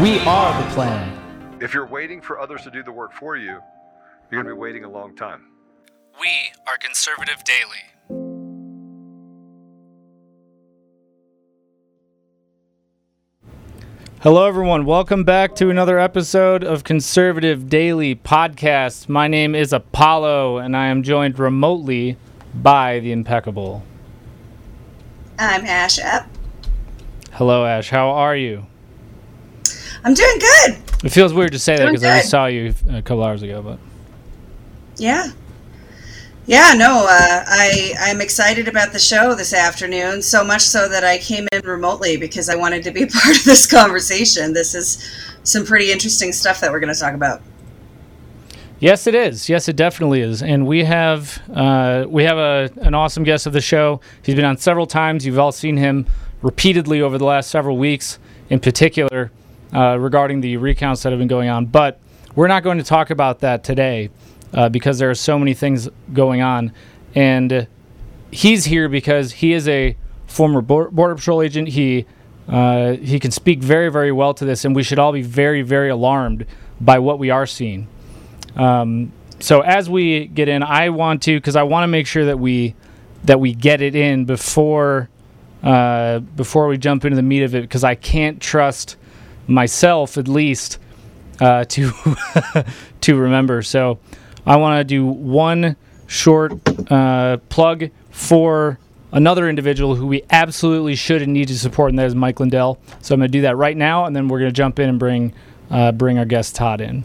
We are the plan. If you're waiting for others to do the work for you, you're going to be waiting a long time. We are Conservative Daily. Hello, everyone. Welcome back to another episode of Conservative Daily Podcast. My name is Apollo, and I am joined remotely by the impeccable. I'm Ash Epp. Hello, Ash. How are you? I'm doing good. It feels weird to say that because I just saw you a couple hours ago, but Yeah. Yeah, no, uh, I I'm excited about the show this afternoon. So much so that I came in remotely because I wanted to be part of this conversation. This is some pretty interesting stuff that we're going to talk about. Yes, it is. Yes, it definitely is. And we have uh, we have a, an awesome guest of the show. He's been on several times. You've all seen him repeatedly over the last several weeks, in particular uh, regarding the recounts that have been going on. But we're not going to talk about that today uh, because there are so many things going on. And he's here because he is a former Border Patrol agent. He uh, he can speak very, very well to this, and we should all be very, very alarmed by what we are seeing. Um, so as we get in, I want to because I want to make sure that we that we get it in before uh, before we jump into the meat of it because I can't trust myself at least uh, to to remember. So I want to do one short uh, plug for another individual who we absolutely should and need to support, and that is Mike Lindell. So I'm going to do that right now, and then we're going to jump in and bring uh, bring our guest Todd in.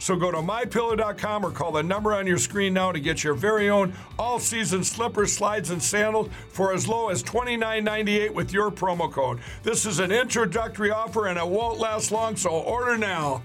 So go to mypillow.com or call the number on your screen now to get your very own all-season slippers, slides, and sandals for as low as $29.98 with your promo code. This is an introductory offer and it won't last long, so order now.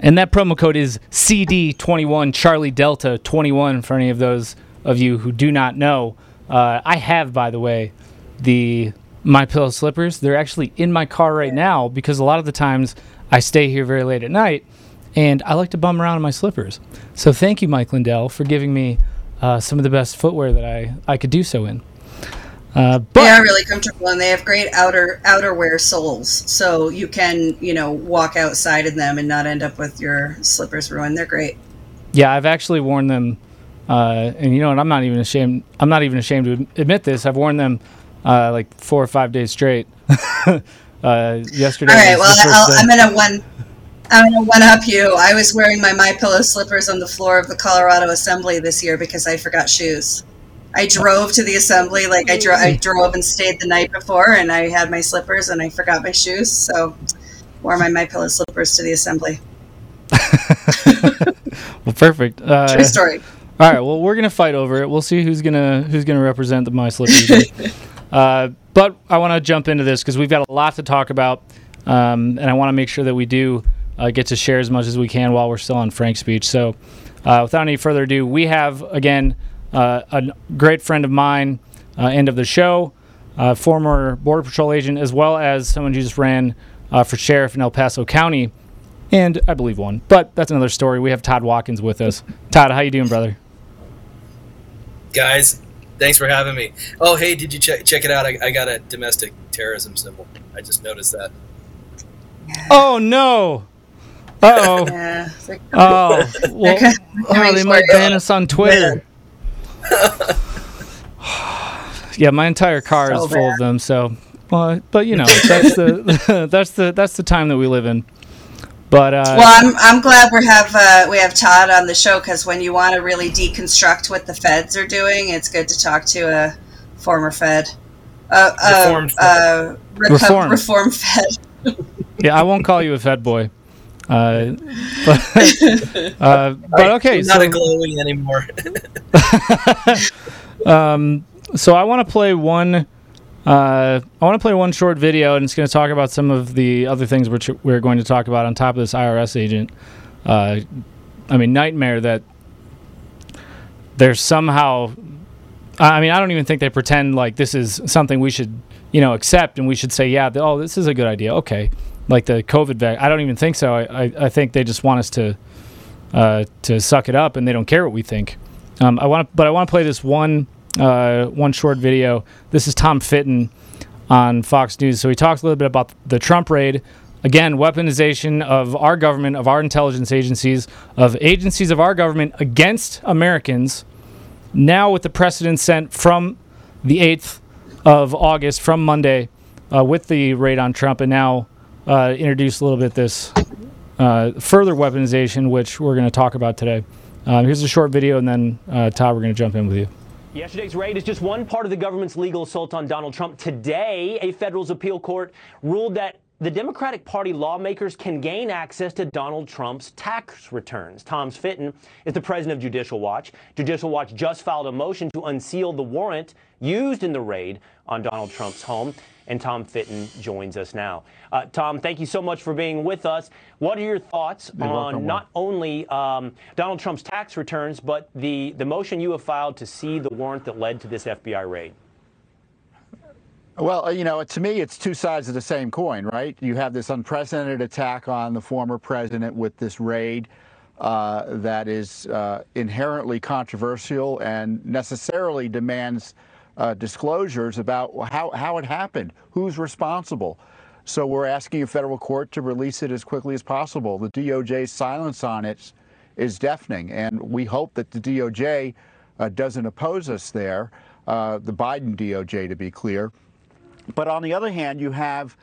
And that promo code is CD21 Charlie Delta 21 for any of those of you who do not know. Uh, I have, by the way, the My Pillow slippers. They're actually in my car right now because a lot of the times I stay here very late at night and I like to bum around in my slippers. So thank you, Mike Lindell, for giving me uh, some of the best footwear that I, I could do so in. Uh, but they are really comfortable and they have great outer outerwear soles, so you can you know walk outside in them and not end up with your slippers ruined. They're great. Yeah, I've actually worn them, uh, and you know, and I'm not even ashamed. I'm not even ashamed to admit this. I've worn them uh, like four or five days straight. uh, yesterday. All right, well, I'll, I'm gonna one. I'm gonna one up you. I was wearing my My Pillow slippers on the floor of the Colorado Assembly this year because I forgot shoes. I drove to the assembly, like I, dro- I drove and stayed the night before, and I had my slippers and I forgot my shoes, so wore my My Pillow slippers to the assembly. well, perfect. Uh, True story. All right. Well, we're gonna fight over it. We'll see who's gonna who's gonna represent the my slippers. uh, but I want to jump into this because we've got a lot to talk about. um, and I want to make sure that we do uh, get to share as much as we can while we're still on Frank's speech. So, uh, without any further ado, we have again uh, a great friend of mine, uh, end of the show, former Border Patrol agent, as well as someone who just ran for sheriff in El Paso County, and I believe one. But that's another story. We have Todd Watkins with us. Todd, how you doing, brother? Guys, thanks for having me. Oh, hey, did you check check it out? I, I got a domestic terrorism symbol. I just noticed that. Oh no! Uh oh. Yeah. Oh, well, They're oh, coming they might ban us on Twitter. yeah, my entire car So is full of them. So, well, but you know, that's the that's the that's the time that we live in. But uh, Well, I'm, I'm glad we have uh, we have Todd on the show because when you want to really deconstruct what the feds are doing, it's good to talk to a former Fed, uh, uh, Reformed uh, reco- Reformed. reform Fed. yeah, I won't call you a Fed boy. Uh, but, uh, but okay, I'm not so a glowing anymore. um, so I want to play one. Uh, I want to play one short video, and it's going to talk about some of the other things which we're going to talk about on top of this IRS agent. Uh, I mean, nightmare that there's somehow. I mean, I don't even think they pretend like this is something we should, you know, accept, and we should say, yeah, oh, this is a good idea. Okay, like the COVID vac. I don't even think so. I, I, I think they just want us to uh, to suck it up, and they don't care what we think. Um, I want, but I want to play this one uh, one short video. This is Tom Fitton on Fox News. So he talks a little bit about the Trump raid. Again, weaponization of our government, of our intelligence agencies, of agencies of our government against Americans. Now, with the precedent sent from the 8th of August, from Monday, uh, with the raid on Trump, and now uh, introduce a little bit this uh, further weaponization, which we're going to talk about today. Um, here's a short video, and then uh, Todd, we're going to jump in with you. Yesterday's raid is just one part of the government's legal assault on Donald Trump. Today, a federal appeal court ruled that the Democratic Party lawmakers can gain access to Donald Trump's tax returns. Tom Fitton is the president of Judicial Watch. Judicial Watch just filed a motion to unseal the warrant used in the raid on Donald Trump's home. And Tom Fitton joins us now. Uh, Tom, thank you so much for being with us. What are your thoughts You're on welcome, not only um, Donald Trump's tax returns, but the, the motion you have filed to see the warrant that led to this FBI raid? Well, uh, you know, to me, it's two sides of the same coin, right? You have this unprecedented attack on the former president with this raid uh, that is uh, inherently controversial and necessarily demands uh, disclosures about how, how it happened, who's responsible. So we're asking a federal court to release it as quickly as possible. The DOJ's silence on it is deafening, and we hope that the DOJ uh, doesn't oppose us there, uh, the Biden DOJ, to be clear. But on the other hand, you have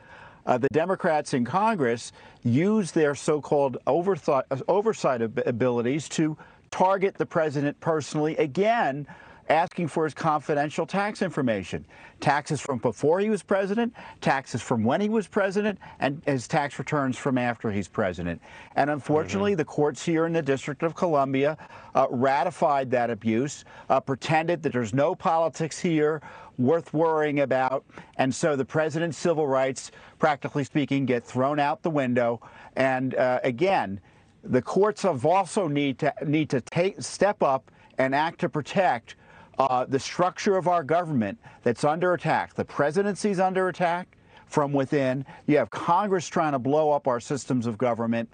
uh, the Democrats in Congress use their so-called uh, oversight ab- abilities to target the president personally again, asking for his confidential tax information. Taxes from before he was president, taxes from when he was president, and his tax returns from after he's president. And unfortunately, the courts here in the District of Columbia uh, ratified that abuse, uh, pretended that there's no politics here worth worrying about. And so the president's civil rights, practically speaking, get thrown out the window. And uh, again, the courts have also need to need to take step up and act to protect uh, the structure of our government that's under attack. The presidency's under attack from within. You have Congress trying to blow up our systems of government.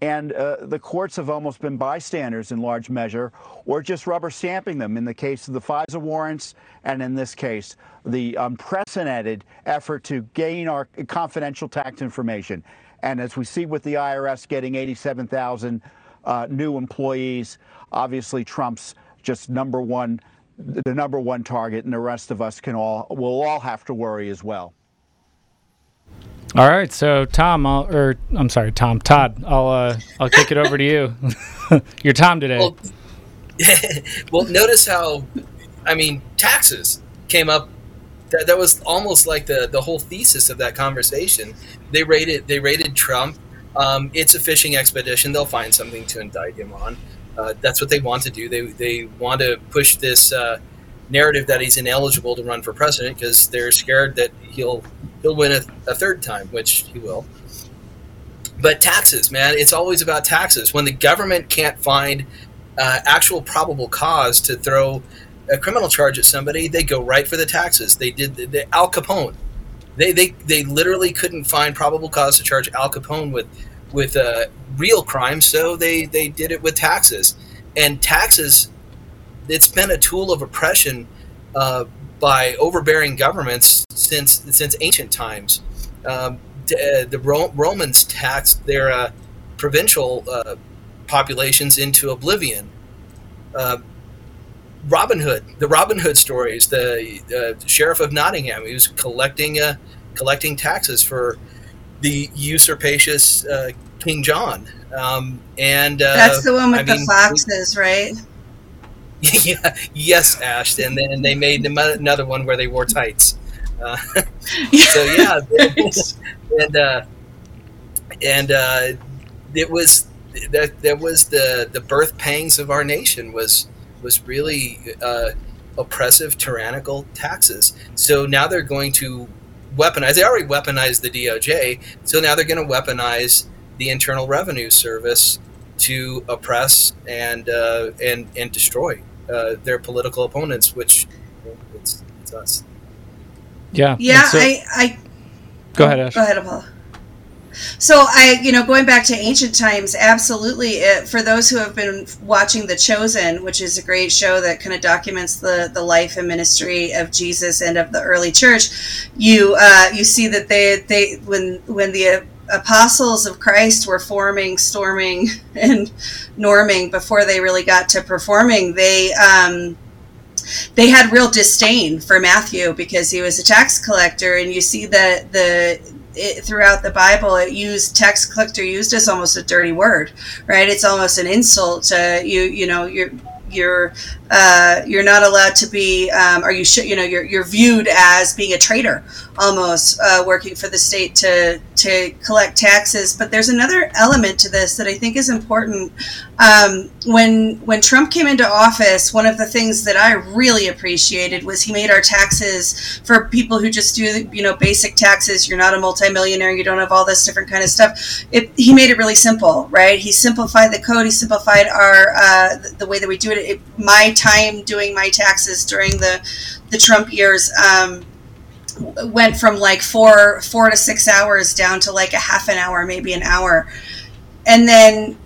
And uh, the courts have almost been bystanders in large measure, or just rubber stamping them in the case of the FISA warrants, and in this case, the unprecedented effort to gain our confidential tax information. And as we see with the IRS getting 87,000 uh, new employees, obviously Trump's just number one, the number one target, and the rest of us can all will all have to worry as well. All right, so Tom, I'll, or I'm sorry, Tom, Todd, I'll uh, I'll kick it over to you. You're Tom today. Well, well, notice how, I mean, taxes came up. That, that was almost like the, the whole thesis of that conversation. They rated they rated Trump. Um, it's a fishing expedition. They'll find something to indict him on. Uh, that's what they want to do. They, they want to push this uh, narrative that he's ineligible to run for president because they're scared that he'll he'll win a, a third time, which he will. But taxes, man, it's always about taxes. When the government can't find uh, actual probable cause to throw a criminal charge at somebody, they go right for the taxes. They did the, the Al Capone. They, they they literally couldn't find probable cause to charge Al Capone with with uh, real crime, so they they did it with taxes. And taxes, it's been a tool of oppression uh, by overbearing governments since since ancient times. Um, uh, the Ro- Romans taxed their uh, provincial uh, populations into oblivion. Uh, Robin Hood, the Robin Hood stories, the uh, sheriff of Nottingham, he was collecting collecting taxes for the usurpacious King John. Um, and uh, that's the one with I the mean, foxes, right? yeah, yes, Ash. And then they made another one where they wore tights. Uh, so yeah, and uh, and uh, it was that that was the the birth pangs of our nation was was really uh, oppressive, tyrannical taxes. So now they're going to weaponize. They already weaponized the DOJ, so now they're going to weaponize the Internal Revenue Service to oppress and uh, and and destroy uh, their political opponents, which it's, it's us. Yeah. Yeah, so, I, I. Go ahead, Ash. Go ahead, Apollo. So I, you know, going back to ancient times, absolutely. It, for those who have been watching The Chosen, which is a great show that kind of documents the the life and ministry of Jesus and of the early church, you uh, you see that they they when when the apostles of Christ were forming, storming, and norming before they really got to performing, they. Um, they had real disdain for Matthew because he was a tax collector, and you see that the it, throughout the Bible, it used tax collector used as almost a dirty word, right? It's almost an insult. to you you know you're you're uh, you're not allowed to be um, or you should you know you're, you're viewed as being a traitor almost uh, working for the state to to collect taxes. But there's another element to this that I think is important. Um, when when Trump came into office one of the things that I really appreciated was he made our taxes for people who just do you know basic taxes. You're not a multimillionaire. You don't have all this different kind of stuff. It, he made it really simple right? He simplified the code. He simplified our uh, the, the way that we do it, it my time doing my taxes during the the Trump years um, went from like four four to six hours down to like a half an hour, maybe an hour, and then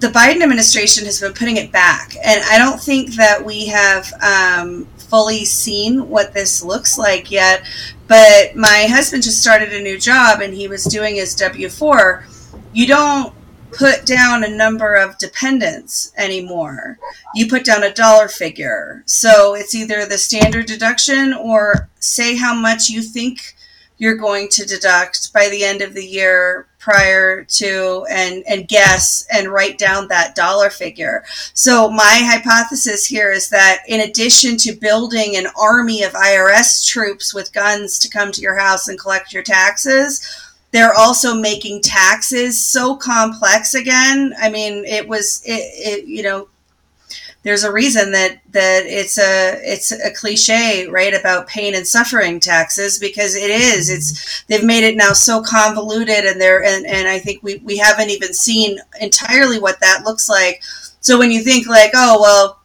the Biden administration has been putting it back, and I don't think that we have um, fully seen what this looks like yet. But my husband just started a new job, and he was doing his W four. You don't put down a number of dependents anymore. You put down a dollar figure. So it's either the standard deduction or say how much you think you're going to deduct by the end of the year prior to and and guess and write down that dollar figure. So my hypothesis here is that in addition to building an army of IRS troops with guns to come to your house and collect your taxes, they're also making taxes so complex again. I mean, it was it, it you know there's a reason that that it's a it's a cliche right about pain and suffering taxes because it is it's they've made it now so convoluted and there and, and i think we, we haven't even seen entirely what that looks like so when you think like oh well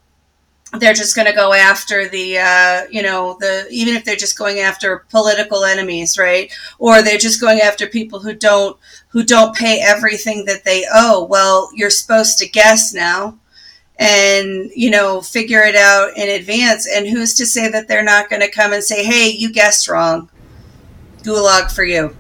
they're just going to go after the uh, you know the even if they're just going after political enemies right? Or they're just going after people who don't who don't pay everything that they owe. Well you're supposed to guess now and you know figure it out in advance. And who's to say that they're not going to come and say hey you guessed wrong. Gulag for you.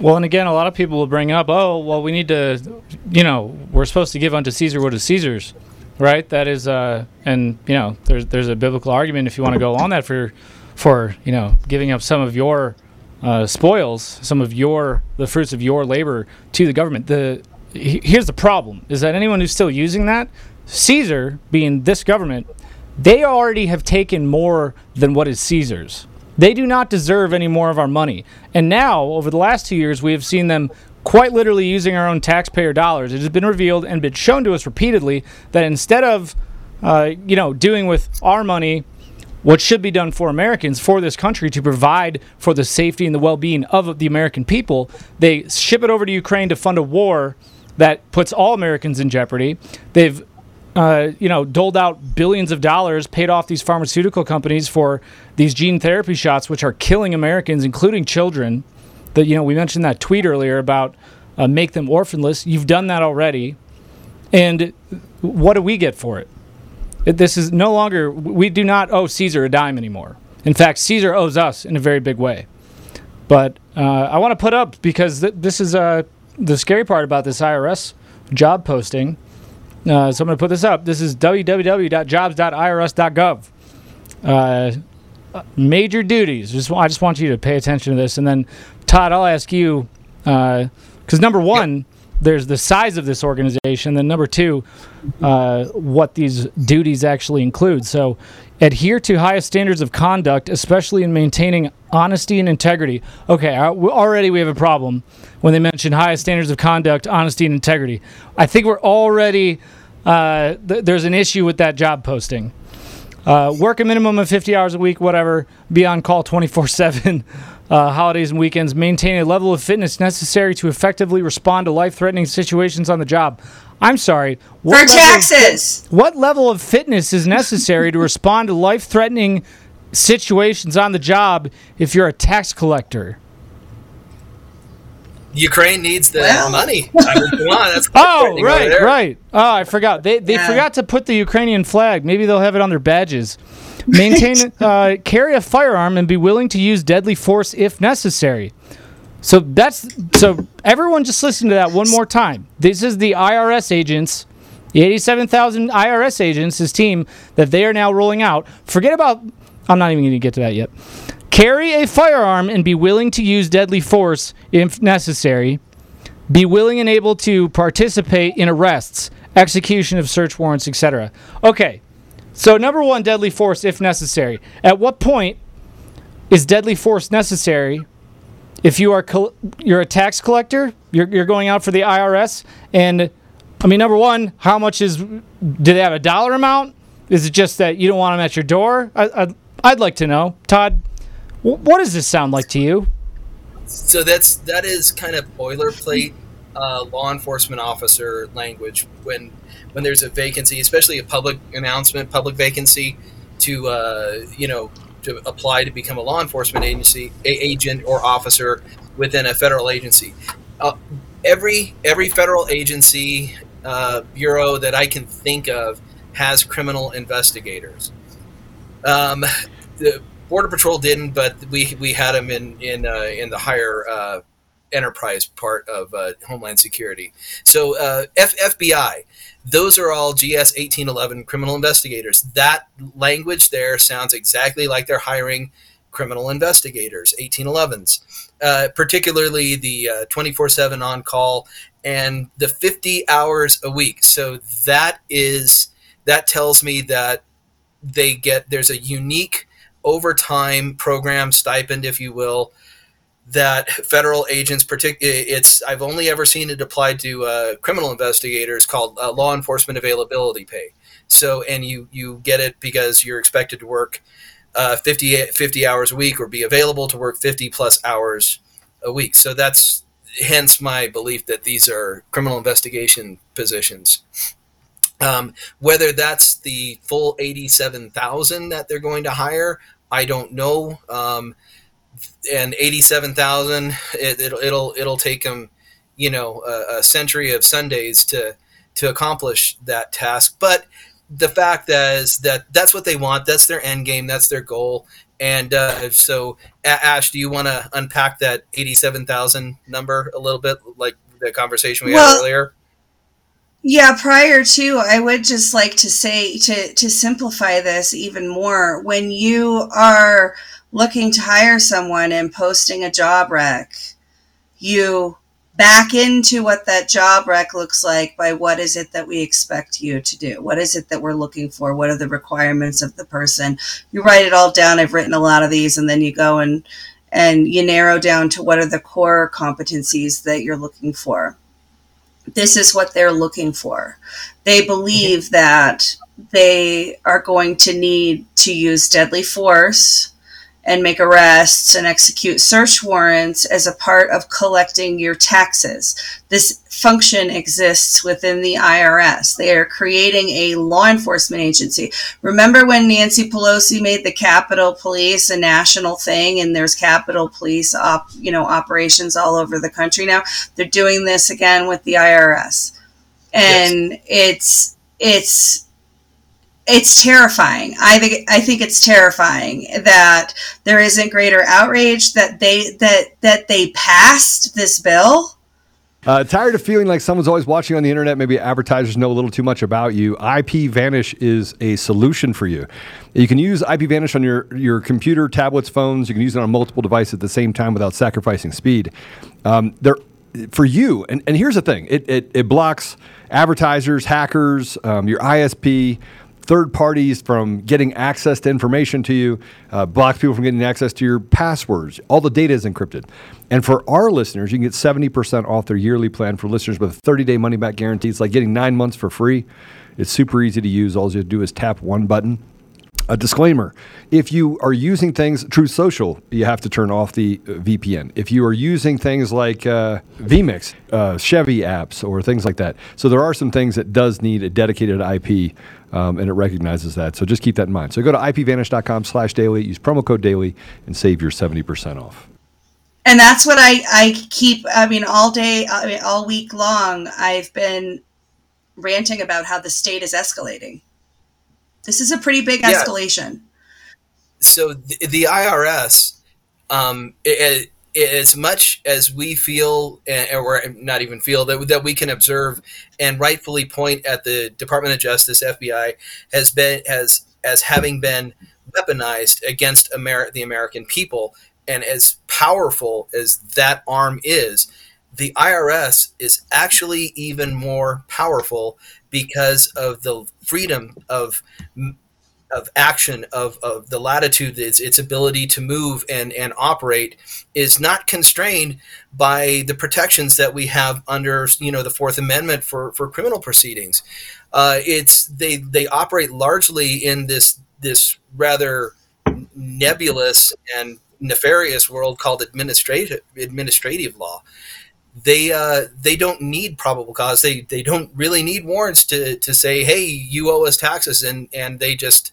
Well, and again, a lot of people will bring up, oh, well, we need to, you know, we're supposed to give unto Caesar what is Caesar's right? That is, uh, and you know, there's there's a biblical argument if you want to go on that for, for you know, giving up some of your uh, spoils, some of your the fruits of your labor to the government. The here's the problem: is that anyone who's still using that, Caesar being this government, they already have taken more than what is Caesar's. They do not deserve any more of our money. And now, over the last two years, we have seen them quite literally using our own taxpayer dollars. It has been revealed and been shown to us repeatedly that instead of, uh, you know, doing with our money what should be done for Americans for this country to provide for the safety and the well-being of the American people. They ship it over to Ukraine to fund a war that puts all Americans in jeopardy. They've uh, you know, doled out billions of dollars, paid off these pharmaceutical companies for these gene therapy shots, which are killing Americans, including children. That you know, we mentioned that tweet earlier about uh, make them orphanless. You've done that already, and what do we get for it? This is no longer. We do not owe Caesar a dime anymore. In fact, Caesar owes us in a very big way. But uh, I want to put up because th- this is uh, the scary part about this IRS job posting uh, so I'm going to put this up. This is www.jobs.irs.gov. Uh, major duties. Just I just want you to pay attention to this, and then Todd, I'll ask you because uh, number one, yep. there's the size of this organization. Then number two, uh, what these duties actually include. So, adhere to highest standards of conduct, especially in maintaining honesty and integrity. Okay, already we have a problem when they mention highest standards of conduct, honesty, and integrity. I think we're already uh, th- there's an issue with that job posting. Uh, work a minimum of 50 hours a week, whatever. Be on call 24 uh, holidays and weekends. Maintain a level of fitness necessary to effectively respond to life threatening situations on the job. I'm sorry. What For taxes. Of, what level of fitness is necessary to respond to life threatening situations on the job if you're a tax collector? Ukraine needs the well. money. I mean, come on, that's oh right, right. Oh, I forgot. They they yeah. forgot to put the Ukrainian flag. Maybe they'll have it on their badges. Maintain, uh, carry a firearm, and be willing to use deadly force if necessary. So that's so everyone just listen to that one more time. This is the IRS agents, the 87,000 IRS agents, his team that they are now rolling out. Forget about I'm not even going to get to that yet. Carry a firearm and be willing to use deadly force if necessary. Be willing and able to participate in arrests, execution of search warrants, etc. Okay. So number 1 deadly force if necessary. At what point is deadly force necessary if you are col- you're a tax collector, you're, you're going out for the IRS, and I mean, number one, how much is? Do they have a dollar amount? Is it just that you don't want them at your door? I, I, I'd like to know, Todd. What does this sound like to you? So that's that is kind of boilerplate uh, law enforcement officer language when when there's a vacancy, especially a public announcement, public vacancy, to uh, you know to apply to become a law enforcement agency agent or officer within a federal agency. Uh, every every federal agency uh, bureau that I can think of has criminal investigators. Um, the Border Patrol didn't, but we we had them in in uh, in the higher uh, enterprise part of uh, Homeland Security. So F- FBI, those are all GS 1811 criminal investigators. That language there sounds exactly like they're hiring criminal investigators, 1811s. Uh, particularly the 24 7 on call and the 50 hours a week. So that is, that tells me that they get, there's a unique overtime program stipend, if you will, that federal agents, it's I've only ever seen it applied to uh, criminal investigators called uh, law enforcement availability pay. So, and you you get it because you're expected to work uh, 50, 50 hours a week or be available to work 50 plus hours a week. So that's hence my belief that these are criminal investigation positions. Um, whether that's the full 87,000 that they're going to hire, I don't know. Um, and 87,000, it, it'll, it'll, it'll take them, you know, a, a, century of Sundays to, to accomplish that task. But the fact is that that's what they want. That's their end game. That's their goal. And uh, so, Ash, do you want to unpack that 87,000 number a little bit, like the conversation we well, had earlier? Yeah, prior to, I would just like to say to to simplify this even more. When you are looking to hire someone and posting a job rec, you back into what that job rec looks like by what is it that we expect you to do? What is it that we're looking for? What are the requirements of the person? You write it all down. I've written a lot of these and then you go and and you narrow down to what are the core competencies that you're looking for this is what they're looking for. They believe that they are going to need to use deadly force and make arrests and execute search warrants as a part of collecting your taxes. This function exists within the IRS. They are creating a law enforcement agency. Remember when Nancy Pelosi made the Capitol Police a national thing and there's Capitol Police op, you know, operations all over the country now? They're doing this again with the IRS. And yes. it's it's it's terrifying. I think I think it's terrifying that there isn't greater outrage that they that that they passed this bill. Uh, tired of feeling like someone's always watching on the internet? Maybe advertisers know a little too much about you. IP Vanish is a solution for you. You can use IP Vanish on your, your computer, tablets, phones. You can use it on multiple devices at the same time without sacrificing speed. Um, they're for you, and, and here's the thing it, it, it blocks advertisers, hackers, um, your ISP, third parties from getting access to information to you, uh, blocks people from getting access to your passwords. All the data is encrypted. And for our listeners, you can get 70% off their yearly plan for listeners with a 30 day money back guarantee. It's like getting nine months for free. It's super easy to use. All you have to do is tap one button a disclaimer if you are using things Truth Social, you have to turn off the uh, VPN. If you are using things like uh, vMix, uh, Chevy apps, or things like that, so there are some things that does need a dedicated IP, um, and it recognizes that. So just keep that in mind. So go to ipvanish.com/daily, use promo code daily, and save your seventy percent off. And that's what I I keep. I mean, all day, I mean, all week long, I've been ranting about how the state is escalating this is a pretty big yeah. escalation. So the, the IRS, um, it, it, as much as we feel, or not even feel that that we can observe and rightfully point at the Department of Justice, FBI, has been as as having been weaponized against Amer- the American people, and as powerful as that arm is, the IRS is actually even more powerful because of the freedom of of action of, of the latitude its, its ability to move and, and operate is not constrained by the protections that we have under you know the fourth amendment for, for criminal proceedings. Uh, it's they they operate largely in this this rather nebulous and nefarious world called administrative administrative law they uh, they don't need probable cause. They they don't really need warrants to, to say, hey, you owe us taxes, and and they just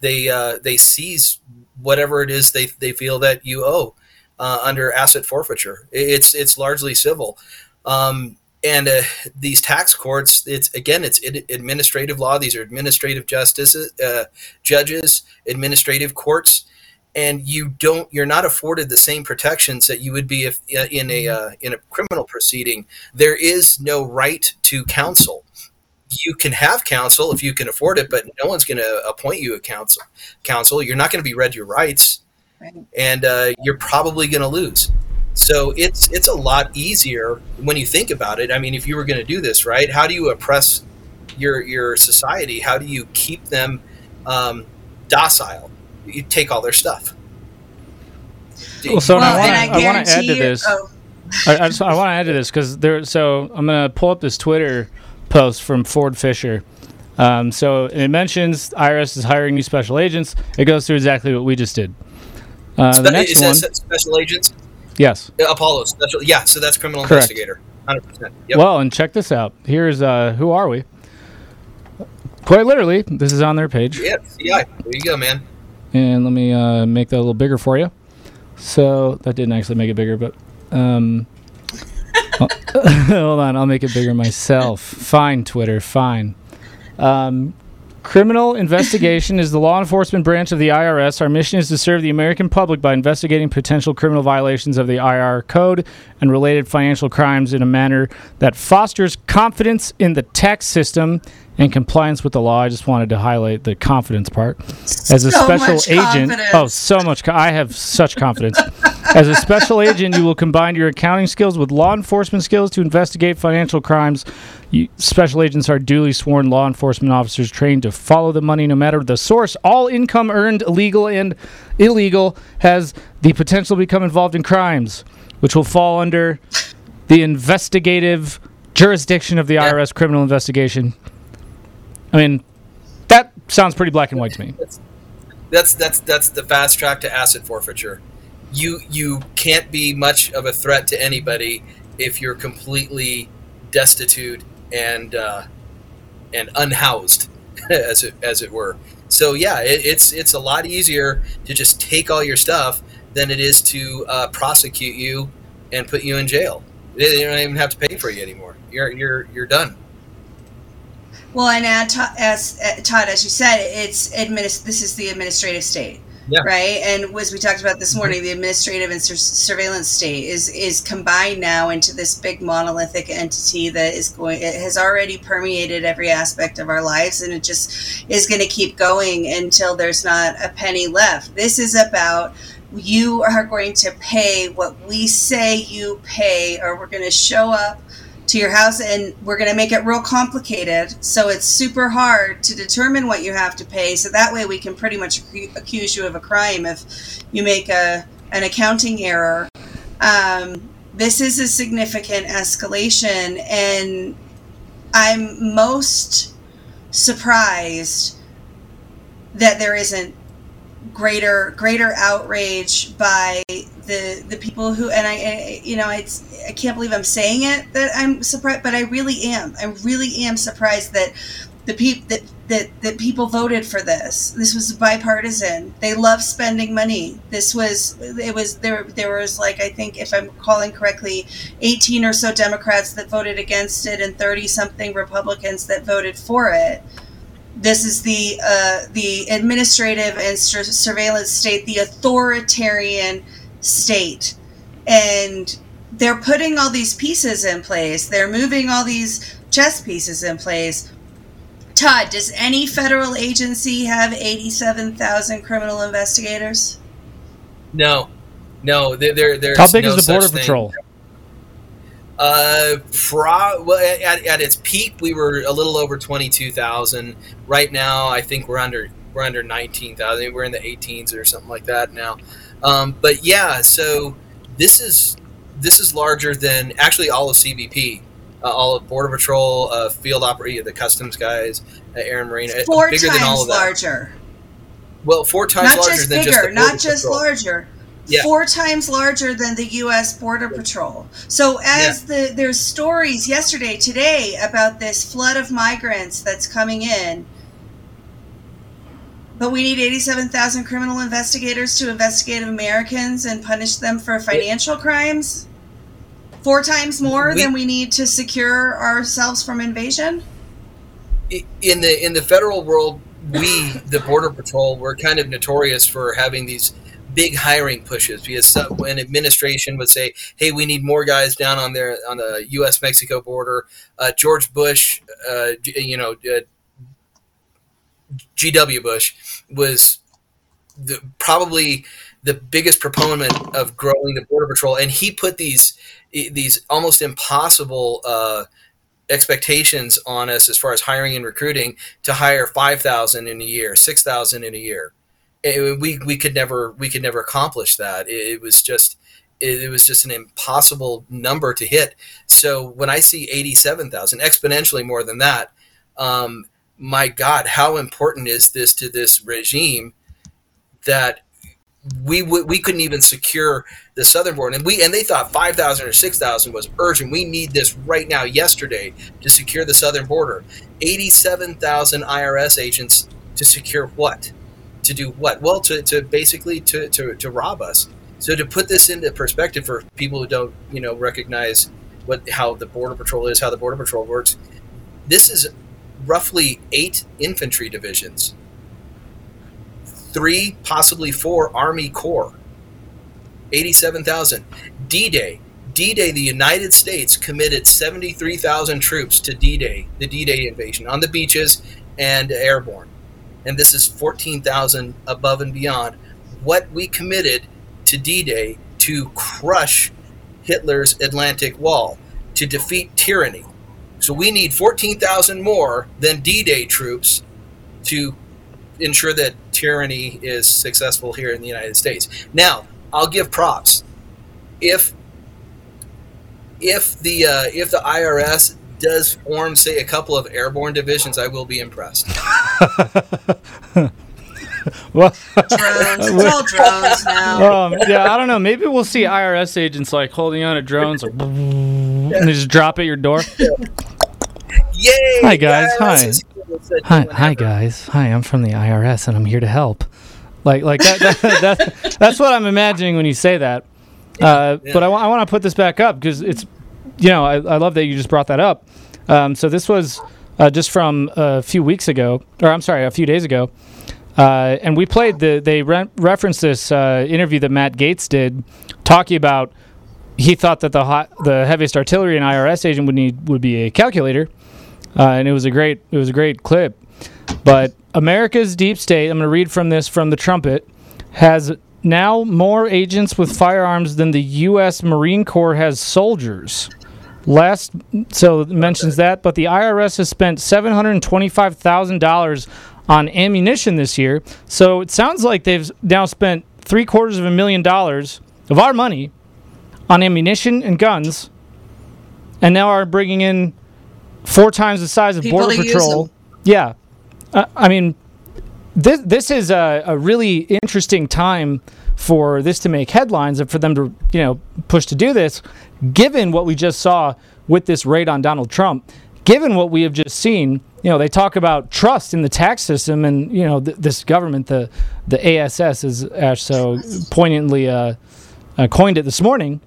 they uh, they seize whatever it is they, they feel that you owe uh, under asset forfeiture. It's it's largely civil, um, and uh, these tax courts. It's again, it's administrative law. These are administrative justices, uh, judges, administrative courts and you don't you're not afforded the same protections that you would be if uh, in a uh, in a criminal proceeding there is no right to counsel. You can have counsel if you can afford it but no one's going to appoint you a counsel counsel. You're not going to be read your rights. And uh, you're probably going to lose. So it's it's a lot easier when you think about it. I mean if you were going to do this right how do you oppress your your society? How do you keep them um, docile you take all their stuff. Well, so well, I want to add to this. Oh. I, I, just I want to add to this because there. So I'm gonna pull up this Twitter post from Ford Fischer. Um, so it mentions IRS is hiring new special agents. It goes through exactly what we just did. Uh, Spe- the next one, special agents. Yes. Apollo special. Yeah. So that's criminal Correct. investigator. Hundred percent. Yep. Well, and check this out. Here's uh, who are we? Quite literally, this is on their page. Yeah. Yeah. There you go, man. And let me uh, make that a little bigger for you. So that didn't actually make it bigger, but um, hold on, I'll make it bigger myself. Fine, Twitter, fine. Um, Criminal investigation is the law enforcement branch of the IRS. Our mission is to serve the American public by investigating potential criminal violations of the IR code and related financial crimes in a manner that fosters confidence in the tax system and compliance with the law. I just wanted to highlight the confidence part. As a so special agent, oh, confidence. oh, so much. Co- I have such confidence. As a special agent, you will combine your accounting skills with law enforcement skills to investigate financial crimes. You, special agents are duly sworn law enforcement officers trained to follow the money no matter the source. All income earned, legal and illegal, has the potential to become involved in crimes, which will fall under the investigative jurisdiction of the IRS criminal investigation. I mean, that sounds pretty black and white to me. That's that's that's the fast track to asset forfeiture. You you can't be much of a threat to anybody if you're completely destitute and uh, and unhoused, as it as it were. So yeah, it, it's it's a lot easier to just take all your stuff than it is to uh, prosecute you and put you in jail. They don't even have to pay for you anymore. You're you're you're done. Well, and as uh, Todd, as you said, it's administ- This is the administrative state, Yeah. right? And as we talked about this morning, the administrative and sur- surveillance state is is combined now into this big monolithic entity that is going. It has already permeated every aspect of our lives, and it just is going to keep going until there's not a penny left. This is about you are going to pay what we say you pay, or we're going to show up to your house and we're going to make it real complicated. So it's super hard to determine what you have to pay so that way we can pretty much accuse you of a crime if you make a an accounting error. Um, this is a significant escalation and i'm most surprised that there isn't greater greater outrage by the the people who and I, I you know it's I can't believe I'm saying it that I'm surprised but I really am. I really am surprised that the people that, that that people voted for this. This was bipartisan. They love spending money. This was it was there there was like I think if I'm calling correctly 18 or so Democrats that voted against it and 30 something Republicans that voted for it this is the uh, the administrative and sur- surveillance state, the authoritarian state, and they're putting all these pieces in place. They're moving all these chess pieces in place. Todd, does any federal agency have eighty-seven thousand criminal investigators? No, no. There, there there's How big no is the Border patrol? thing. Uh, pro- well, at, at its peak, we were a little over twenty two thousand. Right now, I think we're under we're under nineteen thousand. We're in the 18s or something like that now. Um, but yeah, so this is this is larger than actually all of CBP, uh, all of Border Patrol, uh, field operator, the customs guys, uh, Air uh, Four bigger than all times of that. larger. Well, four times Not larger just than bigger, just the not Border just Patrol. larger. Yeah. Four times larger than the U.S. Border Patrol. So, as the there's stories yesterday, today about this flood of migrants that's coming in, but we need 87,000 criminal investigators to investigate Americans and punish them for financial crimes. Four times more We- than we need to secure ourselves from invasion. in the in the federal world, we the border patrol were kind of notorious for having these big hiring pushes because when administration would say, "Hey, we need more guys down on there on the U.S. Mexico border," uh, George Bush, uh, you know, uh, G.W. Bush was the, probably the biggest proponent of growing the border patrol, and he put these these almost impossible. Uh, expectations on us as far as hiring and recruiting to hire 5000 in a year 6000 in a year It- we, we could never we could never accomplish that. It, it was just it, it was just an impossible number to hit. So when i see 87000 exponentially more than that um, my god how important is this to this regime that we we couldn't even secure the southern border and we and they thought 5000 or 6000 was urgent. We need this right now yesterday to secure the southern border. 87000 irs agents to secure what to do what well to, to basically to, to, to rob us so to put this into perspective for people who don't you know recognize what how the border patrol is how the border patrol works this is roughly eight infantry divisions three, possibly four Army Corps. 87,000. D Day. D Day, the United States committed 73,000 troops to D Day, the D Day invasion, on the beaches and airborne. And this is 14,000 above and beyond what we committed to D Day to crush Hitler's Atlantic Wall, to defeat tyranny. So we need 14,000 more than D Day troops to ensure that tyranny is successful here in the United States. Now, I'll give props. If if the uh, if the IRS does form, say, a couple of airborne divisions, I will be impressed. well, drones. It's all drones now. Um, yeah, I don't know. Maybe we'll see IRS agents like holding on to drones, like, and they just drop at your door. Yay! Hi guys. Hi. Hi, hi guys. Hi, I'm from the IRS and I'm here to help. Like, like that, that, that that's what I'm imagining when you say that. Uh, But I want to put this back up because it's, you know, I, I love that you just brought that up. Um, so this was uh, just from a few weeks ago, or I'm sorry, a few days ago. Uh, and we played the, they re- referenced this uh, interview that Matt Gaetz did talking about he thought that the hot, the heaviest artillery an IRS agent would need would be a calculator, uh, and it was a great it was a great clip. But America's deep state, I'm going to read from this from the trumpet, has now more agents with firearms than the U.S. Marine Corps has soldiers. Last, so it mentions that, but the IRS has spent seven hundred twenty-five thousand dollars on ammunition this year. So it sounds like they've now spent three quarters of a million dollars of our money on ammunition and guns, and now are bringing in four times the size of People Border Patrol. Yeah, uh, I mean, this this is a, a really interesting time for this to make headlines and for them to you know push to do this, given what we just saw with this raid on Donald Trump, given what we have just seen. You know, they talk about trust in the tax system, and you know th- this government, the the ASS, as Ash so poignantly uh, uh, coined it this morning.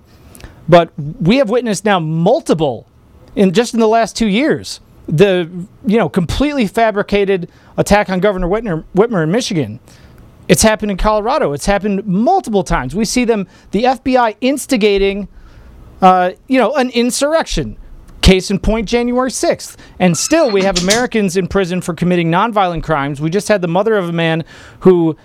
But we have witnessed now multiple, in just in the last two years, the you know completely fabricated attack on Governor Whitmer, Whitmer in Michigan. It's happened in Colorado. It's happened multiple times. We see them, the FBI instigating, uh, you know, an insurrection. Case in point, January 6th. And still, we have Americans in prison for committing nonviolent crimes. We just had the mother of a man who,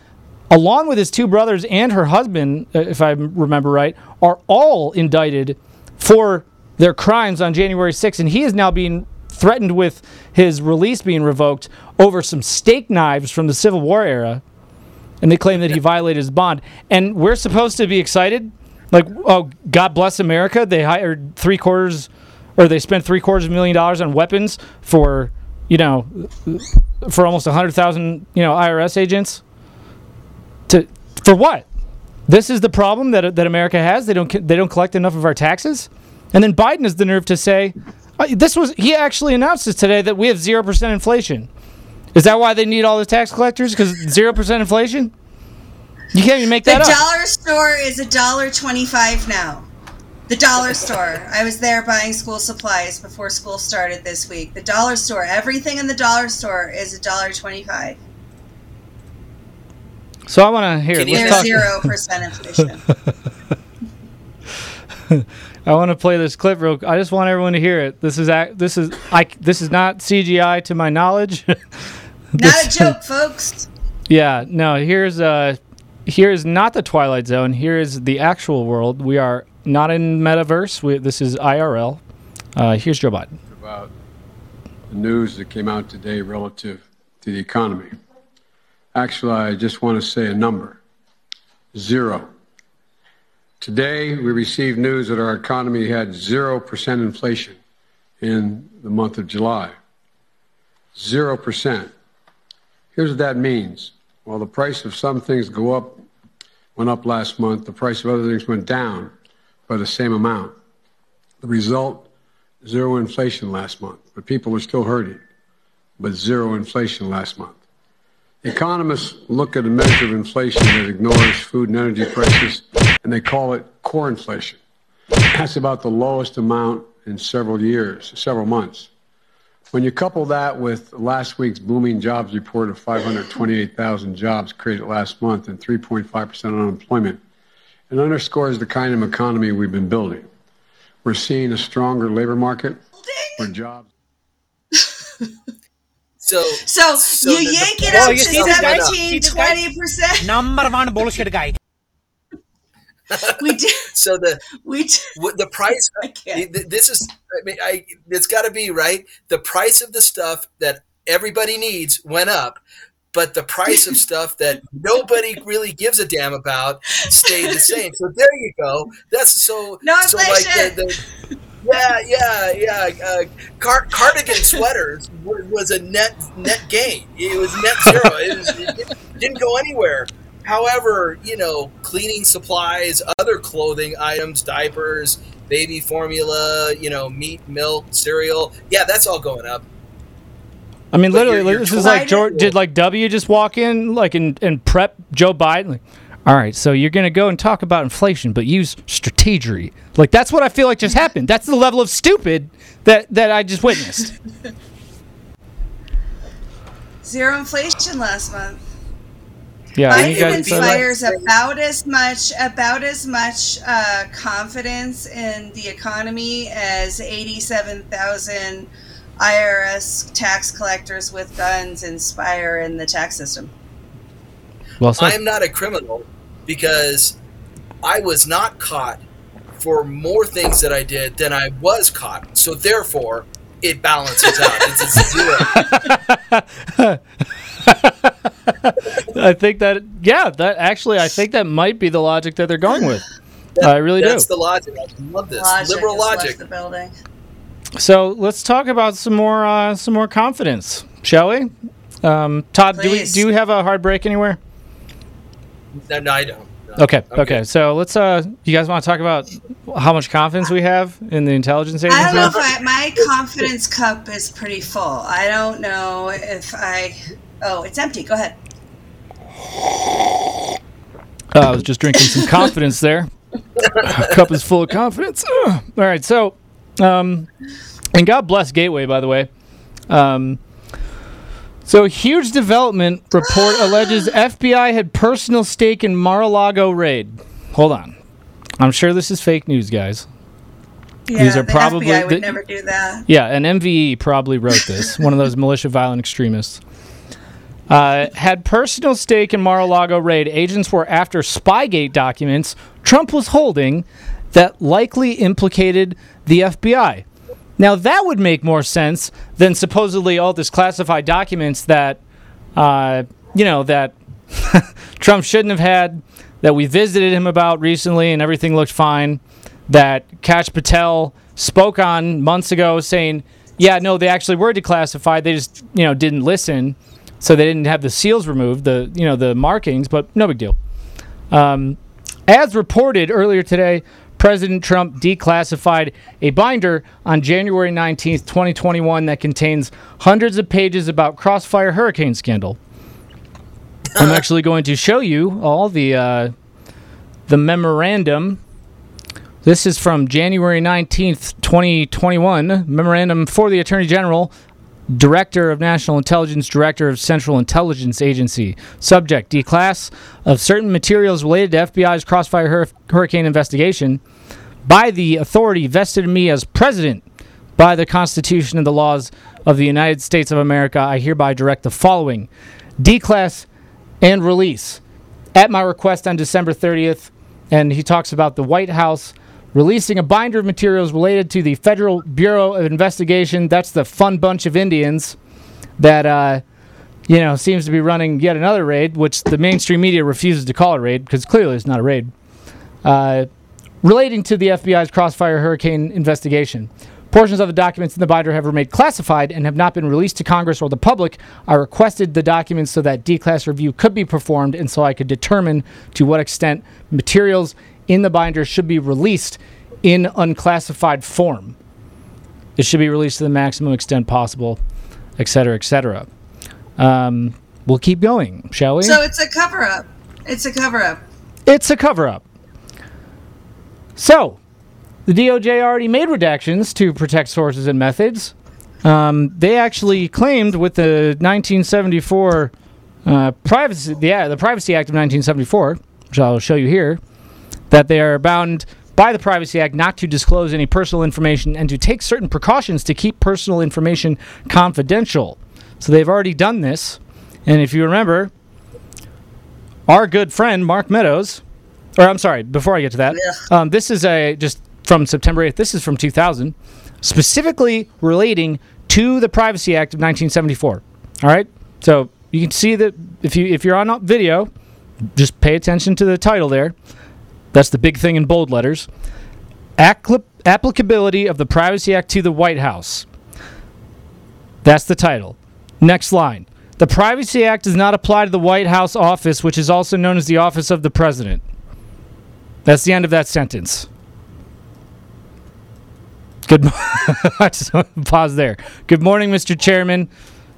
along with his two brothers and her husband, uh, if I remember right, are all indicted for their crimes on January 6th. And he is now being threatened with his release being revoked over some steak knives from the Civil War era. And they claim that he violated his bond. And we're supposed to be excited? Like, oh, God bless America. They hired three quarters, or they spent three quarters of a million dollars on weapons for, you know, for almost 100,000, you know, IRS agents. To For what? This is the problem that, that America has. They don't, they don't collect enough of our taxes. And then Biden has the nerve to say, uh, this was, he actually announced this today that we have 0% inflation. Is that why they need all the tax collectors? Because 0% inflation? You can't even make The that up. The dollar store is a dollar twenty-five now. The dollar store. I was there buying school supplies before school started this week. The dollar store. Everything in the dollar store is a dollar twenty-five. So I want to hear. There's talk- zero percent inflation. I want to play this clip real. I just want everyone to hear it. This is act. This is I. This is not CGI to my knowledge. Not a joke, folks. Yeah. No. Here's uh. Here is not the Twilight Zone. Here is the actual world. We are not in metaverse. We, this is IRL. Uh, here's Joe Biden. about the news that came out today relative to the economy. Actually, I just want to say a number zero. Today, we received news that our economy had 0% inflation in the month of July. 0%. Here's what that means. While the price of some things go up, went up last month, the price of other things went down by the same amount. The result zero inflation last month, but people are still hurting, but zero inflation last month. Economists look at a measure of inflation that ignores food and energy prices, and they call it core inflation. That's about the lowest amount in several years, several months. When you couple that with last week's booming jobs report of 528,000 jobs created last month and 3.5% unemployment, it underscores the kind of economy we've been building. We're seeing a stronger labor market where jobs. So, So, you the- the yank it up of to stuff 17, 20%. Number one bullshit guy. We did. So the we what the price. th- th- This is. I mean, I. It's got to be right. The price of the stuff that everybody needs went up, but the price of stuff that nobody really gives a damn about stayed the same. So there you go. That's so. No so like the, the Yeah, yeah, yeah. Uh, car- cardigan sweaters wa- was a net net gain. It was net zero. It, was, it didn't go anywhere. However, you know, cleaning supplies, other clothing items, diapers, baby formula, you know, meat, milk, cereal. Yeah, that's all going up. I mean, But literally, you're- you're this is like George, did like W just walk in like and, and prep Joe Biden? Like, all right, so you're gonna go and talk about inflation, but use strategery. Like that's what I feel like just happened. That's the level of stupid that that I just witnessed. Zero inflation last month. Yeah, you Biden guys. inspires about as much about as much uh, confidence in the economy as eighty-seven thousand IRS tax collectors with guns inspire in the tax system. Well said. I am not a criminal because I was not caught for more things that I did than I was caught. So therefore, it balances out. It's a zero. I think that yeah, that actually I think that might be the logic that they're going with. I really That's do. That's the logic. I love this. Logic Liberal logic. The building. So let's talk about some more uh, some more confidence, shall we? Um, Todd, do we do you have a hard break anywhere? No, no, I don't. No. Okay, okay. So let's uh, you guys want to talk about how much confidence we have in the intelligence agency? I don't know if I, my confidence cup is pretty full. I don't know if I. Oh, it's empty. Go ahead. Uh, I was just drinking some confidence there. Cup is full of confidence. Ugh. All right, so, um, and God bless Gateway, by the way. Um, so, huge development report alleges FBI had personal stake in Mar-a-Lago raid. Hold on, I'm sure this is fake news, guys. Yeah, These are the probably FBI would the- never do that. Yeah, an MVE probably wrote this. one of those militia violent extremists. Uh, had personal stake in Mar-a-Lago raid. Agents were after Spygate documents Trump was holding that likely implicated the FBI. Now that would make more sense than supposedly all this classified documents that, uh, you know, that Trump shouldn't have had, that we visited him about recently and everything looked fine, that Kash Patel spoke on months ago saying, yeah, no, they actually were declassified. They just, you know, didn't listen. So they didn't have the seals removed, the, you know, the markings, but no big deal. Um, as reported earlier today, President Trump declassified a binder on January 19th, 2021, that contains hundreds of pages about Crossfire Hurricane scandal. I'm actually going to show you all the uh, the memorandum. This is from January 19th, 2021. Memorandum for the Attorney General, Director of National Intelligence, Director of Central Intelligence Agency. Subject: Declass of certain materials related to FBI's Crossfire hur- Hurricane investigation by the authority vested in me as President by the Constitution and the laws of the United States of America. I hereby direct the following: Declass and release at my request on December 30th. And he talks about the White House releasing a binder of materials related to the Federal Bureau of Investigation. That's the fun bunch of Indians that, uh, you know, seems to be running yet another raid, which the mainstream media refuses to call a raid because clearly it's not a raid. Uh, relating to the FBI's Crossfire Hurricane investigation. Portions of the documents in the binder have remained classified and have not been released to Congress or the public. I requested the documents so that D-class review could be performed and so I could determine to what extent materials in the binder should be released in unclassified form. It should be released to the maximum extent possible, et cetera, et cetera. Um, we'll keep going, shall we? So it's a cover up. It's a cover up. It's a cover up. So, the DOJ already made redactions to protect sources and methods. Um, they actually claimed with the 1974 uh, privacy, yeah, the Privacy Act of 1974, which I'll show you here, that they are bound by the Privacy Act not to disclose any personal information and to take certain precautions to keep personal information confidential. So they've already done this. And if you remember, our good friend Mark Meadows, or I'm sorry, before I get to that, um, this is a just from September 8th. This is from 2000, specifically relating to the Privacy Act of 1974. All right, so you can see that if you if you're on video, just pay attention to the title there. That's the big thing in bold letters. Applicability of the Privacy Act to the White House. That's the title. Next line. The Privacy Act does not apply to the White House office, which is also known as the office of the president. That's the end of that sentence. Good. mo- pause there. Good morning, Mr. Chairman.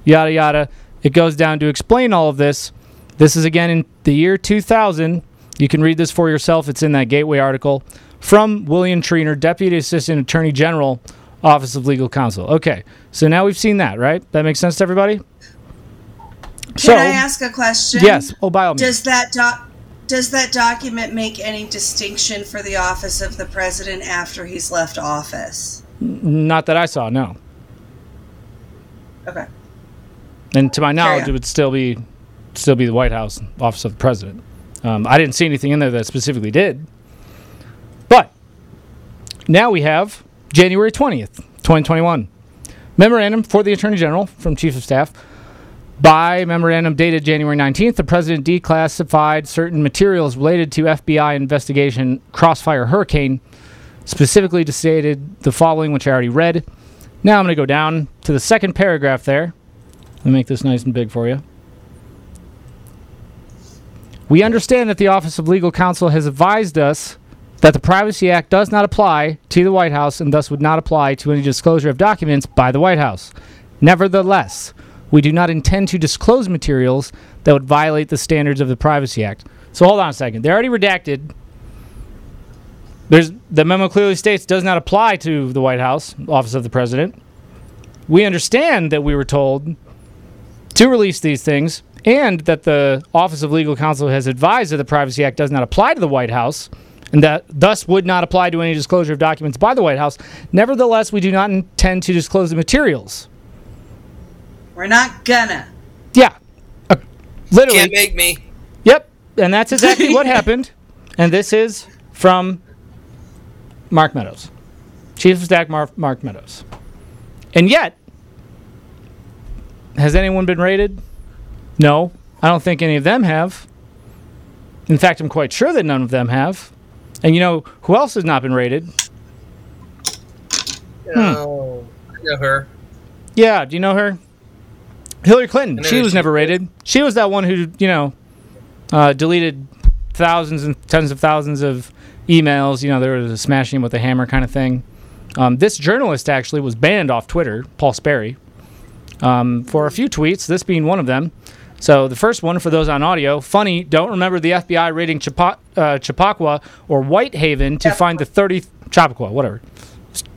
Yada yada. It goes down to explain all of this. This is again in the year 2000. You can read this for yourself. It's in that Gateway article from William Treanor, Deputy Assistant Attorney General, Office of Legal Counsel. Okay, so now we've seen that, right? That makes sense to everybody. Can I ask a question? Yes. Oh, by all means. Does that doc does that document make any distinction for the office of the president after he's left office? Not that I saw. No. Okay. And to my knowledge, it would still be still be the White House, Office of the President. Um, I didn't see anything in there that specifically did. But now we have January twentieth, twenty twenty one, memorandum for the Attorney General from Chief of Staff. By memorandum dated January 19th, the president declassified certain materials related to FBI investigation Crossfire Hurricane, specifically stated the following, which I already read. Now I'm going to go down to the second paragraph there. Let me make this nice and big for you. We understand that the Office of Legal Counsel has advised us that the Privacy Act does not apply to the White House and thus would not apply to any disclosure of documents by the White House. Nevertheless, we do not intend to disclose materials that would violate the standards of the Privacy Act. So hold on a second. They're already redacted. There's the memo clearly states does not apply to the White House, Office of the President. We understand that we were told to release these things and that the Office of Legal Counsel has advised that the Privacy Act does not apply to the White House and that thus would not apply to any disclosure of documents by the White House. Nevertheless, we do not intend to disclose the materials. We're not gonna. Yeah. Uh, literally. Can't make me. Yep. And that's exactly what happened. And this is from Mark Meadows, Chief of Staff Mark, Mark Meadows. And yet, has anyone been raided? No. I don't think any of them have. In fact, I'm quite sure that none of them have. And you know who else has not been raided? Oh, I know her. Yeah, do you know her? Hillary Clinton. She was she never raided. She was that one who, you know, uh, deleted thousands and tens of thousands of emails. You know, there was a smashing with a hammer kind of thing. Um, this journalist actually was banned off Twitter, Paul Sperry, um, for a few tweets, this being one of them. So the first one, for those on audio, funny, don't remember the FBI raiding Chapa- uh, Chappaqua or Whitehaven to find the 30... Chappaqua, whatever.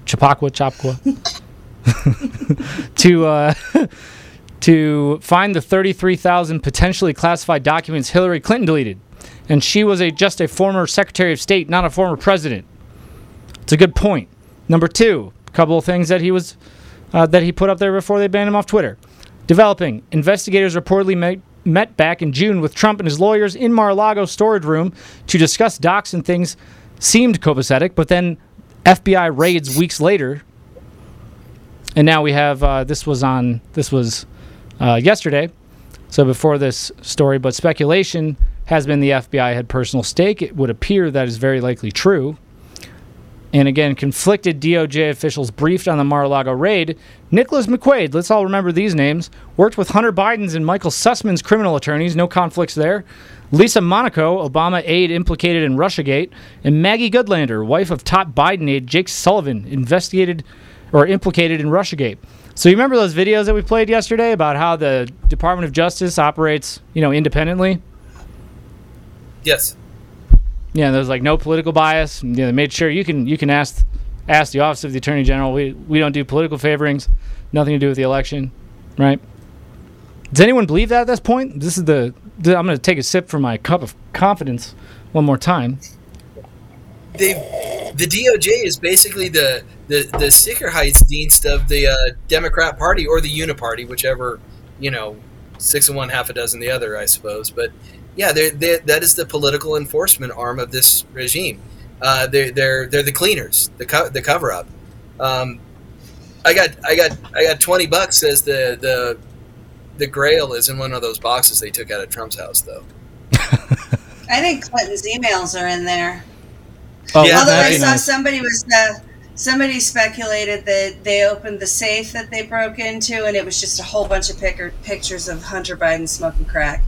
Chappaqua, Chappaqua. to uh, to find the 33,000 potentially classified documents Hillary Clinton deleted, and she was a just a former Secretary of State, not a former president. It's a good point. Number two, a couple of things that he was uh, that he put up there before they banned him off Twitter. Developing investigators reportedly met, back in June with Trump and his lawyers in Mar-a-Lago storage room to discuss docs and things seemed copacetic, but then FBI raids weeks later and now we have uh, this was on this was uh, yesterday, so before this story. But speculation has been the FBI had personal stake. It would appear that is very likely true. And again, conflicted DOJ officials briefed on the Mar-a-Lago raid. Nicholas McQuaid, let's all remember these names, worked with Hunter Biden's and Michael Sussmann's criminal attorneys. No conflicts there. Lisa Monaco, Obama aide implicated in Russiagate, and Maggie Goodlander, wife of top Biden aide Jake Sullivan, investigated or implicated in Russiagate. So you remember those videos that we played yesterday about how the Department of Justice operates, you know, independently? Yes. Yeah, there's like no political bias. You know, they made sure you can you can ask ask the office of the attorney general. We we don't do political favorings, nothing to do with the election, right? Does anyone believe that at this point? This is the, I'm going to take a sip from my cup of confidence one more time. They, the DOJ is basically the the the Sicherheitsdienst of the uh, Democrat Party or the Uniparty, whichever you know, six and one, half a dozen the other, I suppose. But yeah, they're, they're, that is the political enforcement arm of this regime. Uh, they're they're they're the cleaners, the co- the cover up. Um, I got I got I got twenty bucks. Says the the the Grail is in one of those boxes they took out of Trump's house, though. I think Clinton's emails are in there. Oh, Yeah, Although I saw nice. somebody was uh, Somebody speculated that they opened the safe that they broke into, and it was just a whole bunch of picker, pictures of Hunter Biden smoking crack.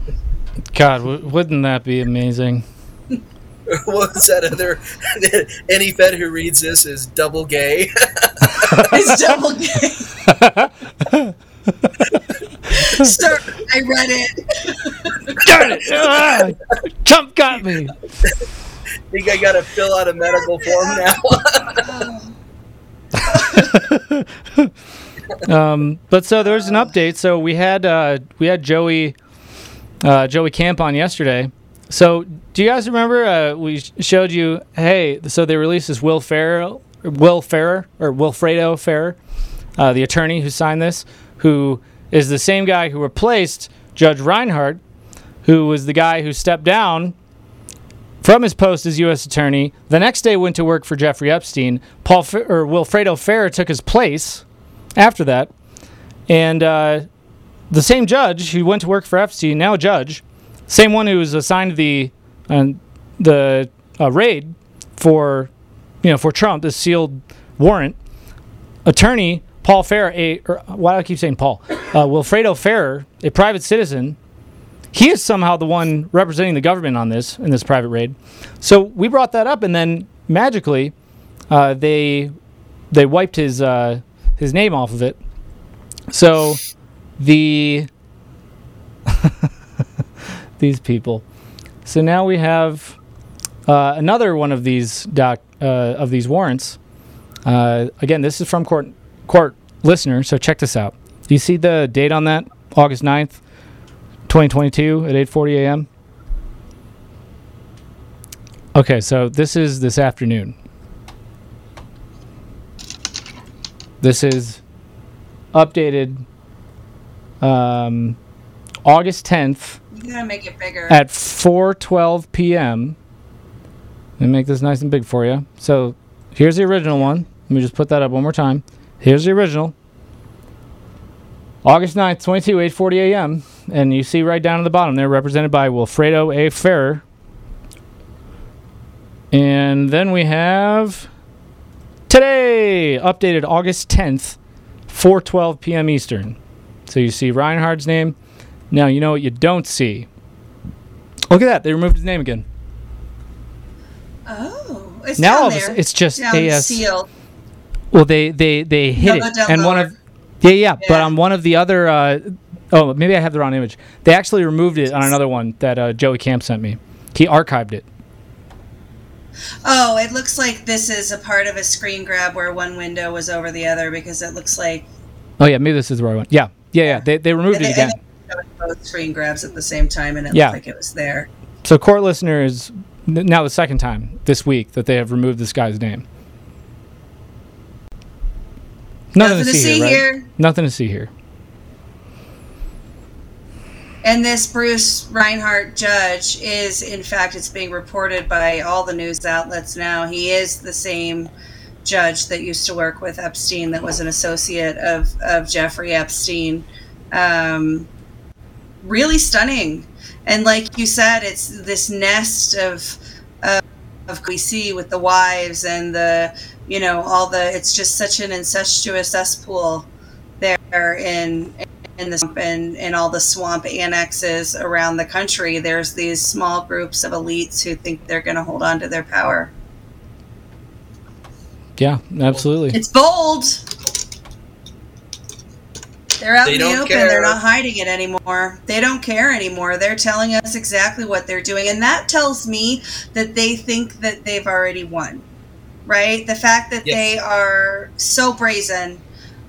God, w- wouldn't that be amazing? what was that other? Any Fed who reads this is double gay. it's double gay. Start. I read it. Darn it! Ah, Trump got me. think I got to fill out a medical form now. um, but so there was an update. So we had uh, we had Joey uh, Joey Camp on yesterday. So do you guys remember uh, we showed you? Hey, so they released this Will Ferrer, Will Ferrer or Wilfredo Ferrer, uh, the attorney who signed this, who is the same guy who replaced Judge Reinhart, who was the guy who stepped down from his post as U.S. attorney. The next day, went to work for Jeffrey Epstein. Paul or Wilfredo Ferrer took his place after that, and uh, the same judge who went to work for Epstein, now a judge, same one who was assigned the uh, the uh, raid for you know for Trump, the sealed warrant attorney. Paul Ferrer, a or, why do I keep saying Paul? Uh, Wilfredo Ferrer, a private citizen, he is somehow the one representing the government on this in this private raid. So we brought that up, and then magically, uh, they they wiped his uh, his name off of it. So the these people. So now we have uh, another one of these doc uh, of these warrants. Uh, again, this is from court court listener. So check this out. Do you see the date on that? August 9th, 2022 at 8:40 a.m. Okay, so this is this afternoon. This is updated um, August 10th You gotta make it bigger. at 4:12 p.m. Let me make this nice and big for you. So here's the original one. Let me just put that up one more time. Here's the original. August 9th, 22, 8:40 a.m. And you see right down at the bottom there, represented by Wilfredo A. Ferrer. And then we have today, updated August 10th, 4:12 p.m. Eastern. So you see Reinhart's name. Now you know what you don't see. Look at that. They removed his name again. Oh, it's Now all of a it's just down AS. sealed. Well, they they they hit it, and one of yeah, yeah but on one of the other uh, oh maybe I have the wrong image. They actually removed it on another one that uh, Joey Camp sent me. He archived it. Oh, it looks like this is a part of a screen grab where one window was over the other because it looks like Oh yeah, maybe this is the right one. Yeah, yeah, yeah. They they removed and it they- again. and they showed both screen grabs at the same time, and it Yeah. looked like it was there. So court listeners, now the second time this week that they have removed this guy's name. Nothing, to see, here, right? here. Nothing to see here. And this Bruce Reinhart judge is, in fact, it's being reported by all the news outlets now. He is the same judge that used to work with Epstein, that was an associate of, of Jeffrey Epstein. Um, really stunning. And like you said, it's this nest of, of, of we see with the wives and the, you know, all the, it's just such an incestuous cesspool there in in the swamp and, and all the swamp annexes around the country, there's these small groups of elites who think they're going to hold on to their power. Yeah, absolutely. It's bold. They're out They in the don't open. They're not hiding it anymore. They don't care anymore. They're telling us exactly what they're doing. And that tells me that they think that they've already won, right? The fact that Yes. they are so brazen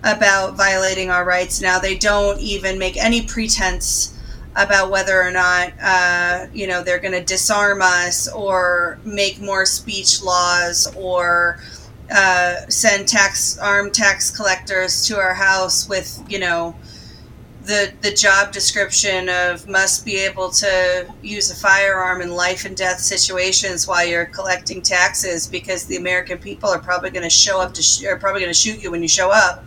about violating our rights now, they don't even make any pretense about whether or not, uh, you know, they're going to disarm us or make more speech laws or uh, send tax armed tax collectors to our house with you know the the job description of must be able to use a firearm in life and death situations while you're collecting taxes because the American people are probably going to show up to sh- are probably going to shoot you when you show up.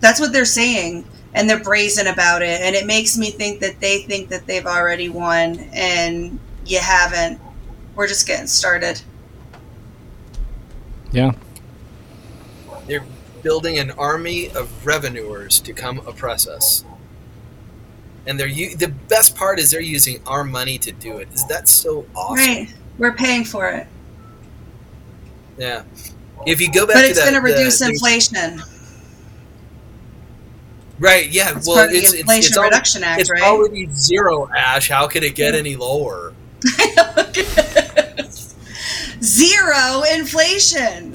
That's what they're saying and they're brazen about it and it makes me think that they think that they've already won and you haven't. We're just getting started. Yeah. They're building an army of revenuers to come oppress us. And they're u- the best part is they're using our money to do it. Is that so awesome? Right. We're paying for it. Yeah. If you go back But it's going to reduce the- inflation. Right. Yeah. It's well, of the it's, it's, Inflation already, Reduction Act, it's right? already zero, Ash. How could it get any lower? Zero inflation.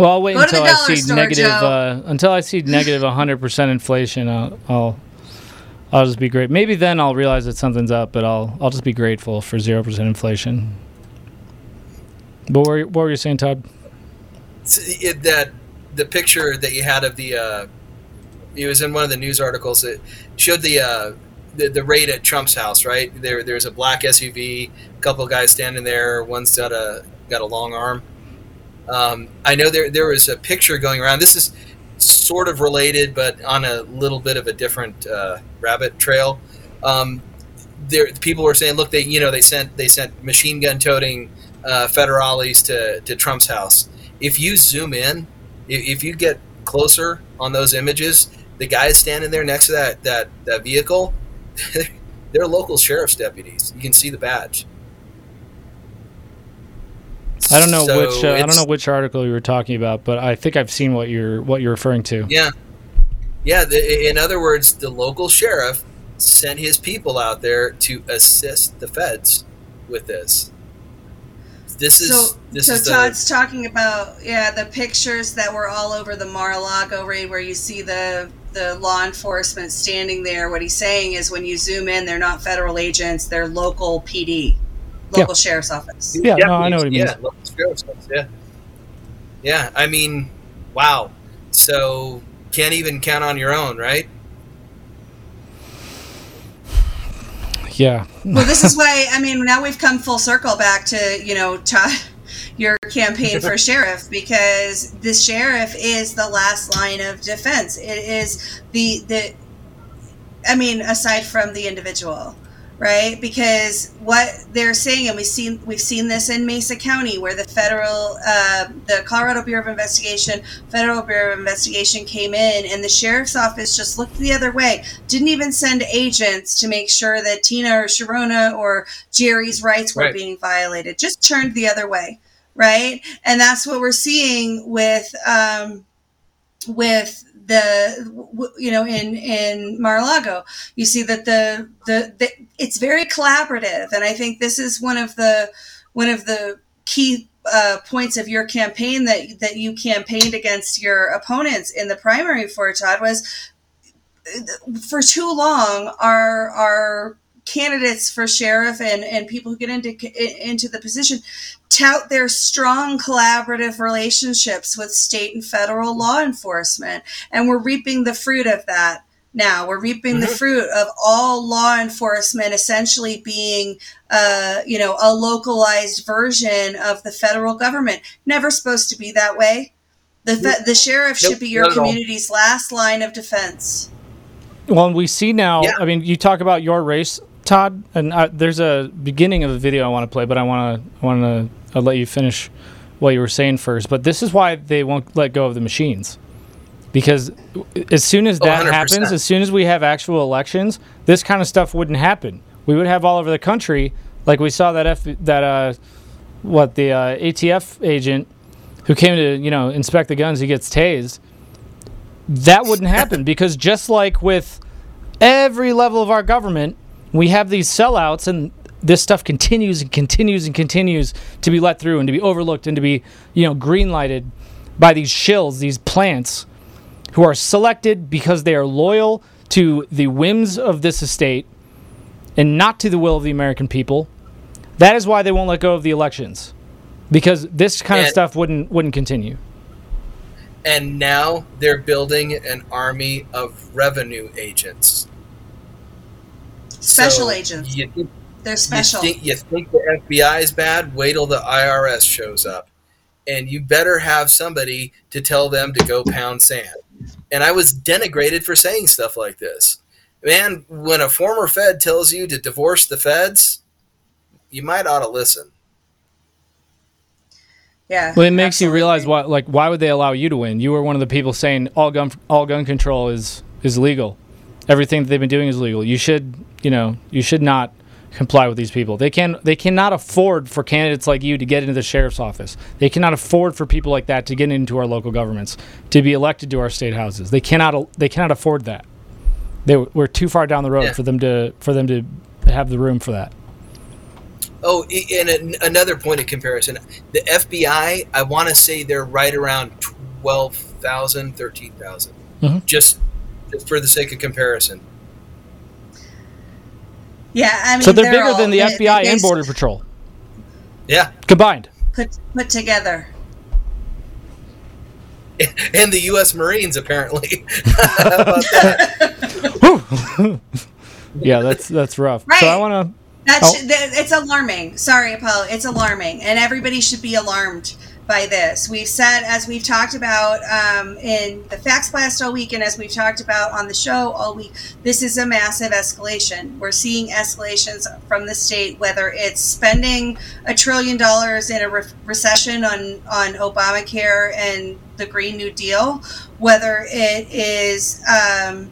Well, I'll wait Go to the until I see store, negative. Uh, until I see negative 100 percent inflation, I'll, I'll I'll just be great. Maybe then I'll realize that something's up, but I'll I'll just be grateful for zero percent inflation. But what were, you- what were you saying, Todd? It, that the picture that you had of the uh, it was in one of the news articles that showed the uh, the, the raid at Trump's house. Right there, there's a black SUV, a couple of guys standing there. One's got a got a long arm. Um, I know there there was a picture going around. This is sort of related, but on a little bit of a different uh, rabbit trail. Um, there, people were saying, look, they you know they sent they sent machine gun toting uh, federales to to Trump's house. If you zoom in, if, if you get closer on those images, the guys standing there next to that that that vehicle, they're local sheriff's deputies. You can see the badge. I don't know So which uh, I don't know which article you were talking about, but I think I've seen what you're what you're referring to. Yeah, yeah. The, in other words, the local sheriff sent his people out there to assist the feds with this. This is so, this so is the, Todd's talking about yeah the pictures that were all over the Mar-a-Lago raid, where you see the the law enforcement standing there. What he's saying is, when you zoom in, they're not federal agents; they're local PD, local sheriff's office. Yeah, no, I know what he means. Yeah, local sheriff's office, yeah. Yeah, I mean, wow. So can't even count on your own, right? Yeah. well, this is why I mean now we've come full circle back to you know Todd, your campaign for sheriff because the sheriff is the last line of defense. It is the the I mean aside from the individual, right? Because what they're saying, and we've seen we've seen this in Mesa County, where the federal, uh, the Colorado Bureau of Investigation, federal Bureau of Investigation came in, and the sheriff's office just looked the other way. Didn't even send agents to make sure that Tina or Sharona or Jerry's rights were Right. being violated. Just turned the other way, right? And that's what we're seeing with. Um, with the you know in in Mar-a-Lago you see that the, the the it's very collaborative. And I think this is one of the one of the key uh, points of your campaign that that you campaigned against your opponents in the primary for Todd was for too long our our candidates for sheriff and and people who get into into the position tout their strong collaborative relationships with state and federal law enforcement and we're reaping the fruit of that now we're reaping the Mhm. fruit of all law enforcement essentially being uh, you know a localized version of the federal government never supposed to be that way the, fe- the sheriff Nope, should be your not all. community's last line of defense Well, we see now. I mean, you talk about your race, Todd, and uh, there's a beginning of a video I want to play, but I want to I want to I'll let you finish what you were saying first. But this is why they won't let go of the machines, because as soon as Oh, that 100%. happens, as soon as we have actual elections, this kind of stuff wouldn't happen. We would have all over the country, like we saw that F that uh, what the uh, ATF agent who came to you know inspect the guns, he gets tased that wouldn't happen because just like with every level of our government, we have these sellouts and this stuff continues and continues and continues to be let through and to be overlooked and to be, you know, green lighted by these shills, these plants who are selected because they are loyal to the whims of this estate and not to the will of the American people. That is why they won't let go of the elections. Because this kind of stuff wouldn't wouldn't continue. and now they're building an army of revenue agents. special So agents You think, they're special You think, you think the FBI is bad? Wait till the IRS shows up, and you better have somebody to tell them to go pound sand. And I was denigrated for saying stuff like this. Man, when a former Fed tells you to divorce the feds, you might ought to listen. Yeah. Well, it makes you realize why. Like, why would they allow you to win? You were one of the people saying all gun all gun control is is legal. Everything that they've been doing is legal. You should, you know, you should not comply with these people. They can they cannot afford for candidates like you to get into the sheriff's office. They cannot afford for people like that to get into our local governments, to be elected to our state houses. They cannot they cannot afford that. They we're too far down the road Yeah. for them to for them to have the room for that. Oh, and an- another point of comparison, the FBI, I want to say they're right around 12,000, 13,000. Mhm. Just, just for the sake of comparison. Yeah, I mean, so they're, bigger all- than the they- FBI they and Border Patrol Yeah. combined. put put together. And the U.S. Marines, apparently. How about that? Yeah, that's that's rough. Right. So I want to. That's Oh. that, it's alarming. Sorry, Apollo. It's alarming, and everybody should be alarmed by this. We've said, as we've talked about um, in the Faxblast all week, and as we've talked about on the show all week, this is a massive escalation. We're seeing escalations from the state, whether it's spending a trillion dollars in a re- recession on on Obamacare and the Green New Deal, whether it is. Um,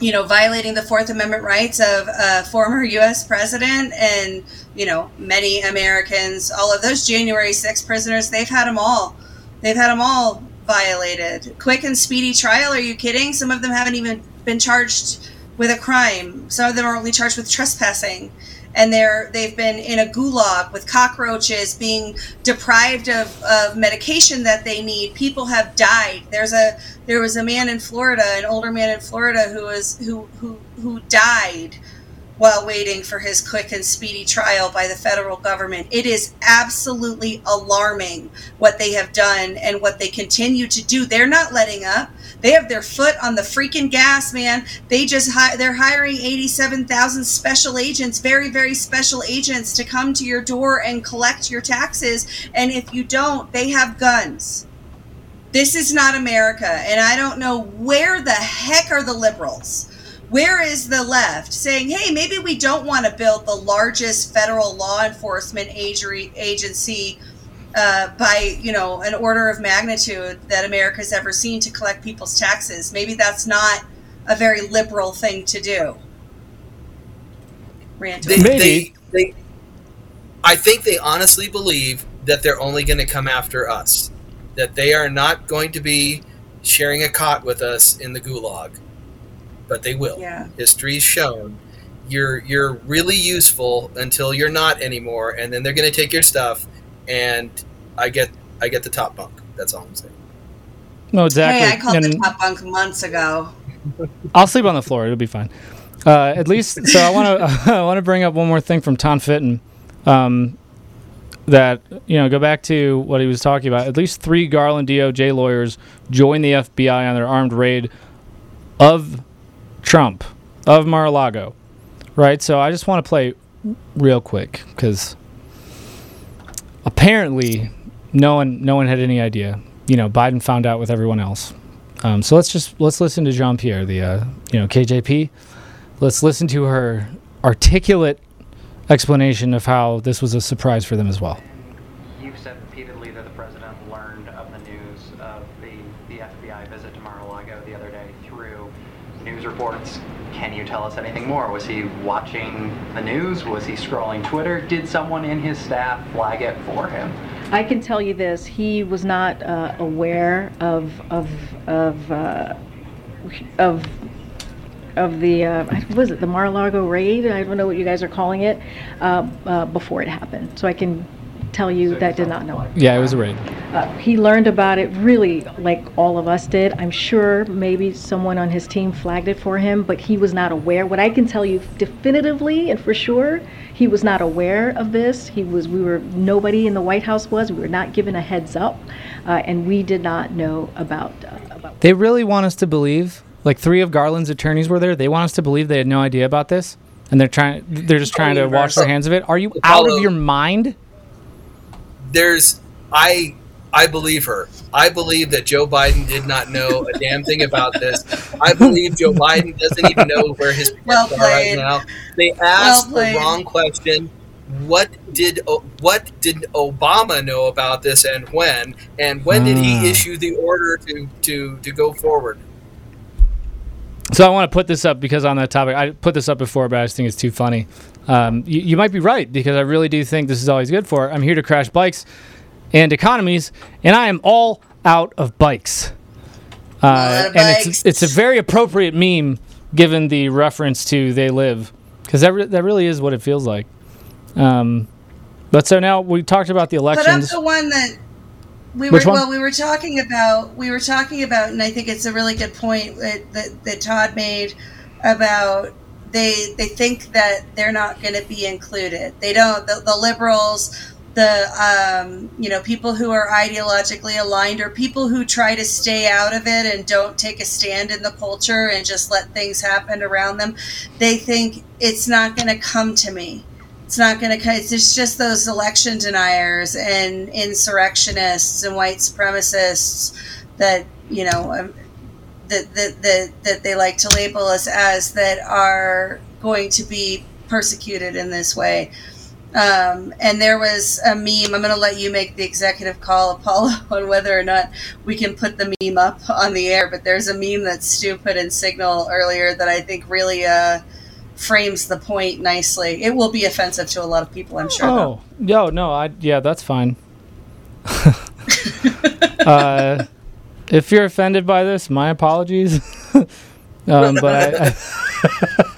you know, violating the Fourth Amendment rights of a former U.S. president and, you know, many Americans, all of those January 6 prisoners, they've had them all. They've had them all violated. Quick and speedy trial, are you kidding? Some of them haven't even been charged with a crime. Some of them are only charged with trespassing. And they're they've been in a gulag with cockroaches, being deprived of, of medication that they need. People have died. There's a there was a man in Florida, an older man in Florida who was who who who died while waiting for his quick and speedy trial by the federal government. It is absolutely alarming what they have done and what they continue to do. They're not letting up. They have their foot on the freaking gas, man. They just hi- they're hiring 87,000 special agents, very very special agents to come to your door and collect your taxes and if you don't, they have guns. This is not America, and I don't know where the heck are the liberals. Where is the left saying, hey, maybe we don't want to build the largest federal law enforcement agency, agency uh, by, you know, an order of magnitude that America's ever seen to collect people's taxes? Maybe that's not a very liberal thing to do. Rant They, away. They, they, I think they honestly believe that they're only going to come after us. That they are not going to be sharing a cot with us in the gulag. But they will. Yeah. History's shown you're you're really useful until you're not anymore, and then they're going to take your stuff. And I get I get the top bunk. That's all I'm saying. No, exactly. Hey, I called the top bunk months ago. I'll sleep on the floor. It'll be fine. Uh, at least, so I want to I want to bring up one more thing from Tom Fitton. Um, that you know, go back to what he was talking about. At least three Garland DOJ lawyers joined the FBI on their armed raid of Trump, of Mar-a-Lago, right? So I just want to play real quick because apparently no one no one had any idea. You know, Biden found out with everyone else. Um, so let's just let's listen to Jean Pierre, the uh, you know KJP. Let's listen to her articulate explanation of how this was a surprise for them as well. You've said repeatedly that the president learned of the news of the, the FBI visit to Mar-a-Lago the other day through news reports. Can you tell us anything more? Was he watching the news? Was he scrolling Twitter? Did someone in his staff flag it for him? I can tell you this: he was not uh, aware of of of uh, of of the uh, was it the Mar-a-Lago raid? I don't know what you guys are calling it uh, uh, before it happened. So I can tell you that did not know. It. Yeah, it was a raid. Uh, he learned about it really like all of us did. I'm sure maybe someone on his team flagged it for him, but he was not aware. What I can tell you definitively and for sure, he was not aware of this. He was. We were. Nobody in the White House was. We were not given a heads up, uh, and we did not know about uh, about. They really want us to believe, like three of Garland's attorneys were there. They want us to believe they had no idea about this, and they're trying. They're just trying to wash their hands of it. Are you out of your mind? There's I I believe her. I believe that Joe Biden did not know a damn thing about this. I believe Joe Biden doesn't even know where his Well pants are right now. They asked Well the wrong question. what did what did Obama know about this and when and when did Ah. he issue the order to to to go forward? So I want to put this up because on that topic, I put this up before, but I just think it's too funny. Um, you, you might be right because I really do think this is always good for. I'm here to crash bikes and economies, and I am all out of bikes. Uh, of and it's bikes. it's a very appropriate meme given the reference to "They Live" because that re- that really is what it feels like. Um, but so now we talked about the Put up elections. the one that we were well we were talking about we were talking about and I think it's a really good point that, that, that Todd made about they they think that they're not going to be included. They don't the, the liberals the um, you know people who are ideologically aligned or people who try to stay out of it and don't take a stand in the culture and just let things happen around them they think it's not going to come to me it's not going to it's just those election deniers and insurrectionists and white supremacists that you know um, that, that, that, that they like to label us as that are going to be persecuted in this way. Um, and there was a meme i'm going to let you make the executive call apollo on whether or not we can put the meme up on the air but there's a meme that stu put in signal earlier that i think really uh, frames the point nicely. It will be offensive to a lot of people, I'm sure. though. Oh, no, no, I yeah, that's fine. uh, if you're offended by this, my apologies. um, but I,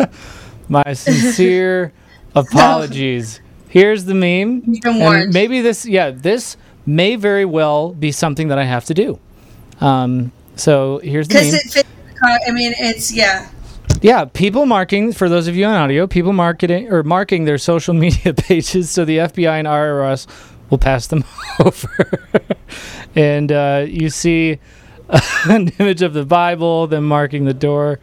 I my sincere apologies. Here's the meme. You've been and warned. maybe this, yeah, this may very well be something that I have to do. Um, so here's the meme. it fits. con- I mean, it's yeah. Yeah, people marking for those of you on audio, people marketing or marking their social media pages so the FBI and IRS will pass them over. and uh, you see an image of the Bible, them marking the door,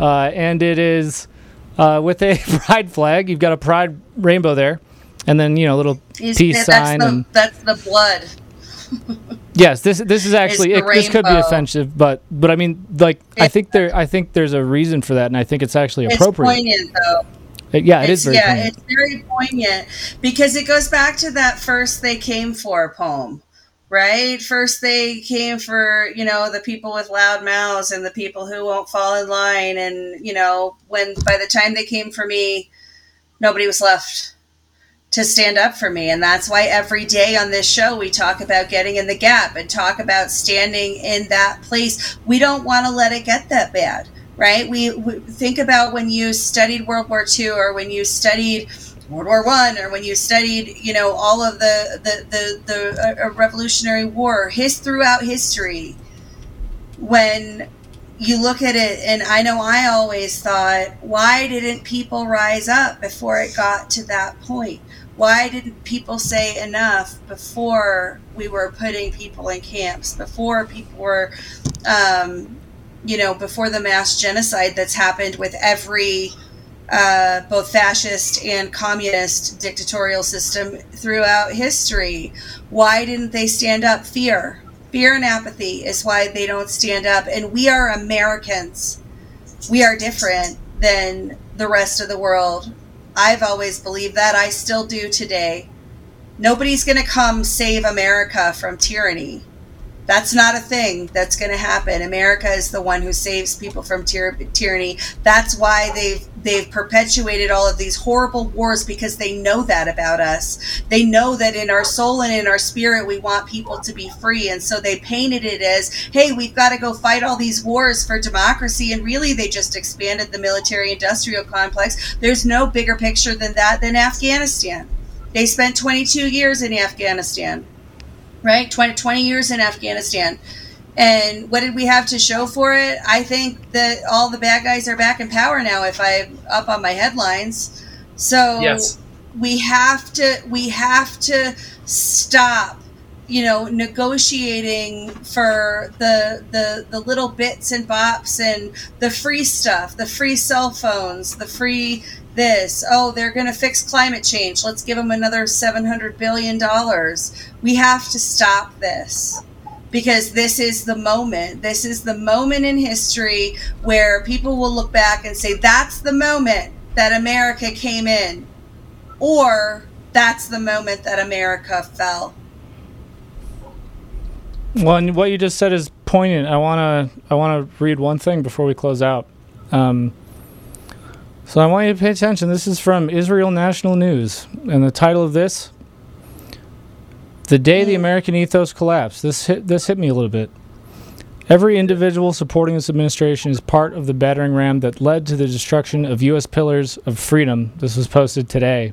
uh, and it is uh, with a pride flag. You've got a pride rainbow there, and then you know a little He's- peace that's sign the and that's the blood. Yes, this this is actually it, this could be offensive, but but I mean, like I think there I think there's a reason for that, and I think it's actually It's appropriate. poignant though. Uh, yeah, it it's, is very yeah, poignant. it's very poignant because it goes back to that first they came for poem, right? First they came for, you know, the people with loud mouths and the people who won't fall in line and, you know, when by the time they came for me, nobody was left to stand up for me. And that's why every day on this show we talk about getting in the gap and talk about standing in that place. We don't want to let it get that bad, right? We, we think about when you studied World War II or when you studied World War One or when you studied, you know, all of the the the, the uh, Revolutionary War, his throughout history. When you look at it, and I know I always thought, why didn't people rise up before it got to that point? Why didn't people say enough before we were putting people in camps, before people were, um, you know, before the mass genocide that's happened with every uh, both fascist and communist dictatorial system throughout history? Why didn't they stand up? Fear. Fear and apathy is why they don't stand up. And we are Americans. We are different than the rest of the world. I've always believed that. I still do today. Nobody's going to come save America from tyranny. That's not a thing that's going to happen. America is the one who saves people from tyr- tyranny. That's why they've they've perpetuated all of these horrible wars because they know that about us. They know that in our soul and in our spirit we want people to be free and so they painted it as, "Hey, we've got to go fight all these wars for democracy." And really they just expanded the military industrial complex. There's no bigger picture than that than Afghanistan. They spent 22 years in Afghanistan right 20, 20 years in afghanistan and what did we have to show for it? I think that all the bad guys are back in power now if i'm up on my headlines. So Yes. we have to we have to stop you know negotiating for the the the little bits and bops and the free stuff the free cell phones the free this. Oh they're going to fix climate change. Let's give them another 700 billion dollars. We have to stop this because this is the moment this is the moment in history where people will look back and say that's the moment that america came in or that's the moment that America fell. Well, and what you just said is poignant. I wanna I wanna read one thing before we close out. Um, so I want you to pay attention. This is from Israel National News, and the title of this: "The Day the hmm. American Ethos Collapsed." This hit this hit me a little bit. Every individual supporting this administration is part of the battering ram that led to the destruction of U.S. pillars of freedom. This was posted today.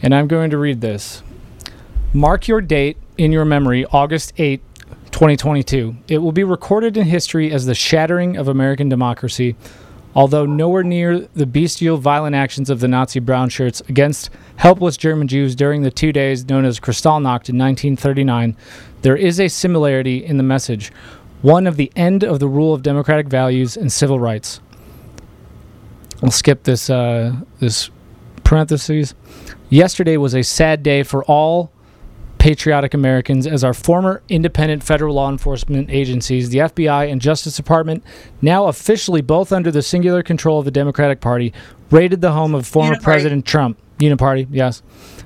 And I'm going to read this. Mark your date in your memory, August 8, 2022. It will be recorded in history as the shattering of American democracy, although nowhere near the bestial, violent actions of the Nazi brown shirts against helpless German Jews during the two days known as Kristallnacht in 1939. There is a similarity in the message, one of the end of the rule of democratic values and civil rights. I'll skip this uh, this parentheses. Yesterday was a sad day for all patriotic Americans as our former independent federal law enforcement agencies, the FBI and Justice Department, now officially both under the singular control of the Democratic Party, raided the home of former Uniparty. President Trump, Uniparty, yes,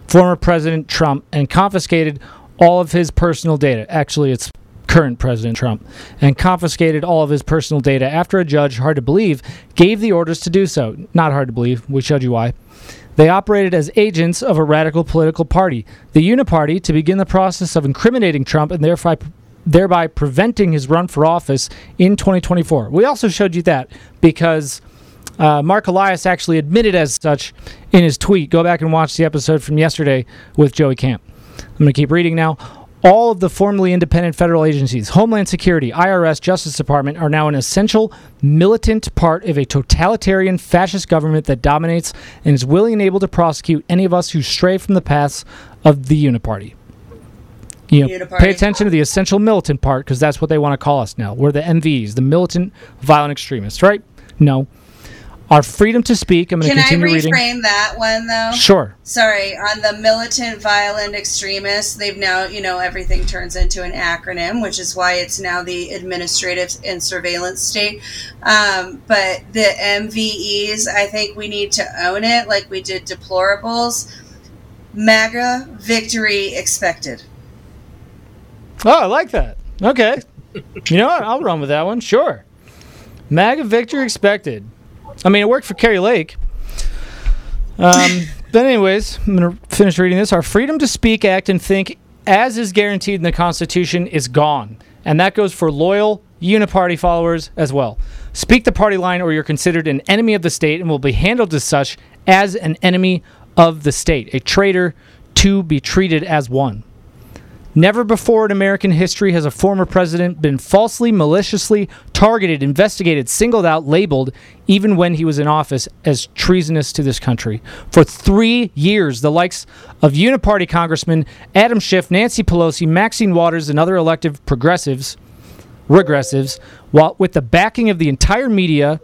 former President Trump, and confiscated all of his personal data. Actually, it's current President Trump, and confiscated all of his personal data after a judge, hard to believe, gave the orders to do so. Not hard to believe. We showed you why. They operated as agents of a radical political party, the Uniparty, to begin the process of incriminating Trump and thereby, thereby preventing his run for office in 2024. We also showed you that because uh, Marc Elias actually admitted as such in his tweet. Go back and watch the episode from yesterday with Joey Camp. I'm going to keep reading now. All of the formerly independent federal agencies, Homeland Security, IRS, Justice Department, are now an essential militant part of a totalitarian fascist government that dominates and is willing and able to prosecute any of us who stray from the paths of the Uniparty. You know, Uniparty. pay attention to the essential militant part because that's what they want to call us now. We're the MVs, the militant violent extremists, right? No. Our freedom to speak. I'm going to continue reading. Can I reframe that one though? Sure. Sorry, on the militant violent extremists, they've now, you know, everything turns into an acronym, which is why it's now the administrative and surveillance state. Um, but the MVEs, I think we need to own it like we did deplorables. MAGA victory expected. Oh, I like that. Okay. you know what? I'll run with that one. Sure. MAGA victory expected. I mean, it worked for Kari Lake. Um, but, anyways, I'm going to finish reading this. Our freedom to speak, act, and think, as is guaranteed in the Constitution, is gone. And that goes for loyal Uniparty followers as well. Speak the party line, or you're considered an enemy of the state and will be handled as such as an enemy of the state, a traitor to be treated as one. Never before in American history has a former president been falsely, maliciously targeted, investigated, singled out, labeled, even when he was in office, as treasonous to this country. For three years, the likes of Uniparty Congressman Adam Schiff, Nancy Pelosi, Maxine Waters, and other elective progressives, regressives, while with the backing of the entire media,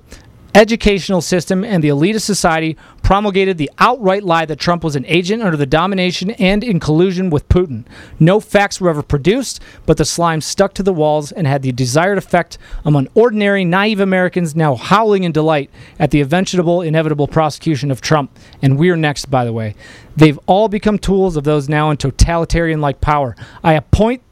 educational system, and the elitist society, promulgated the outright lie that Trump was an agent under the domination and in collusion with Putin. No facts were ever produced, but the slime stuck to the walls and had the desired effect among ordinary, naive Americans now howling in delight at the eventual, inevitable prosecution of Trump. And we're next, by the way. They've all become tools of those now in totalitarian like power. I appoint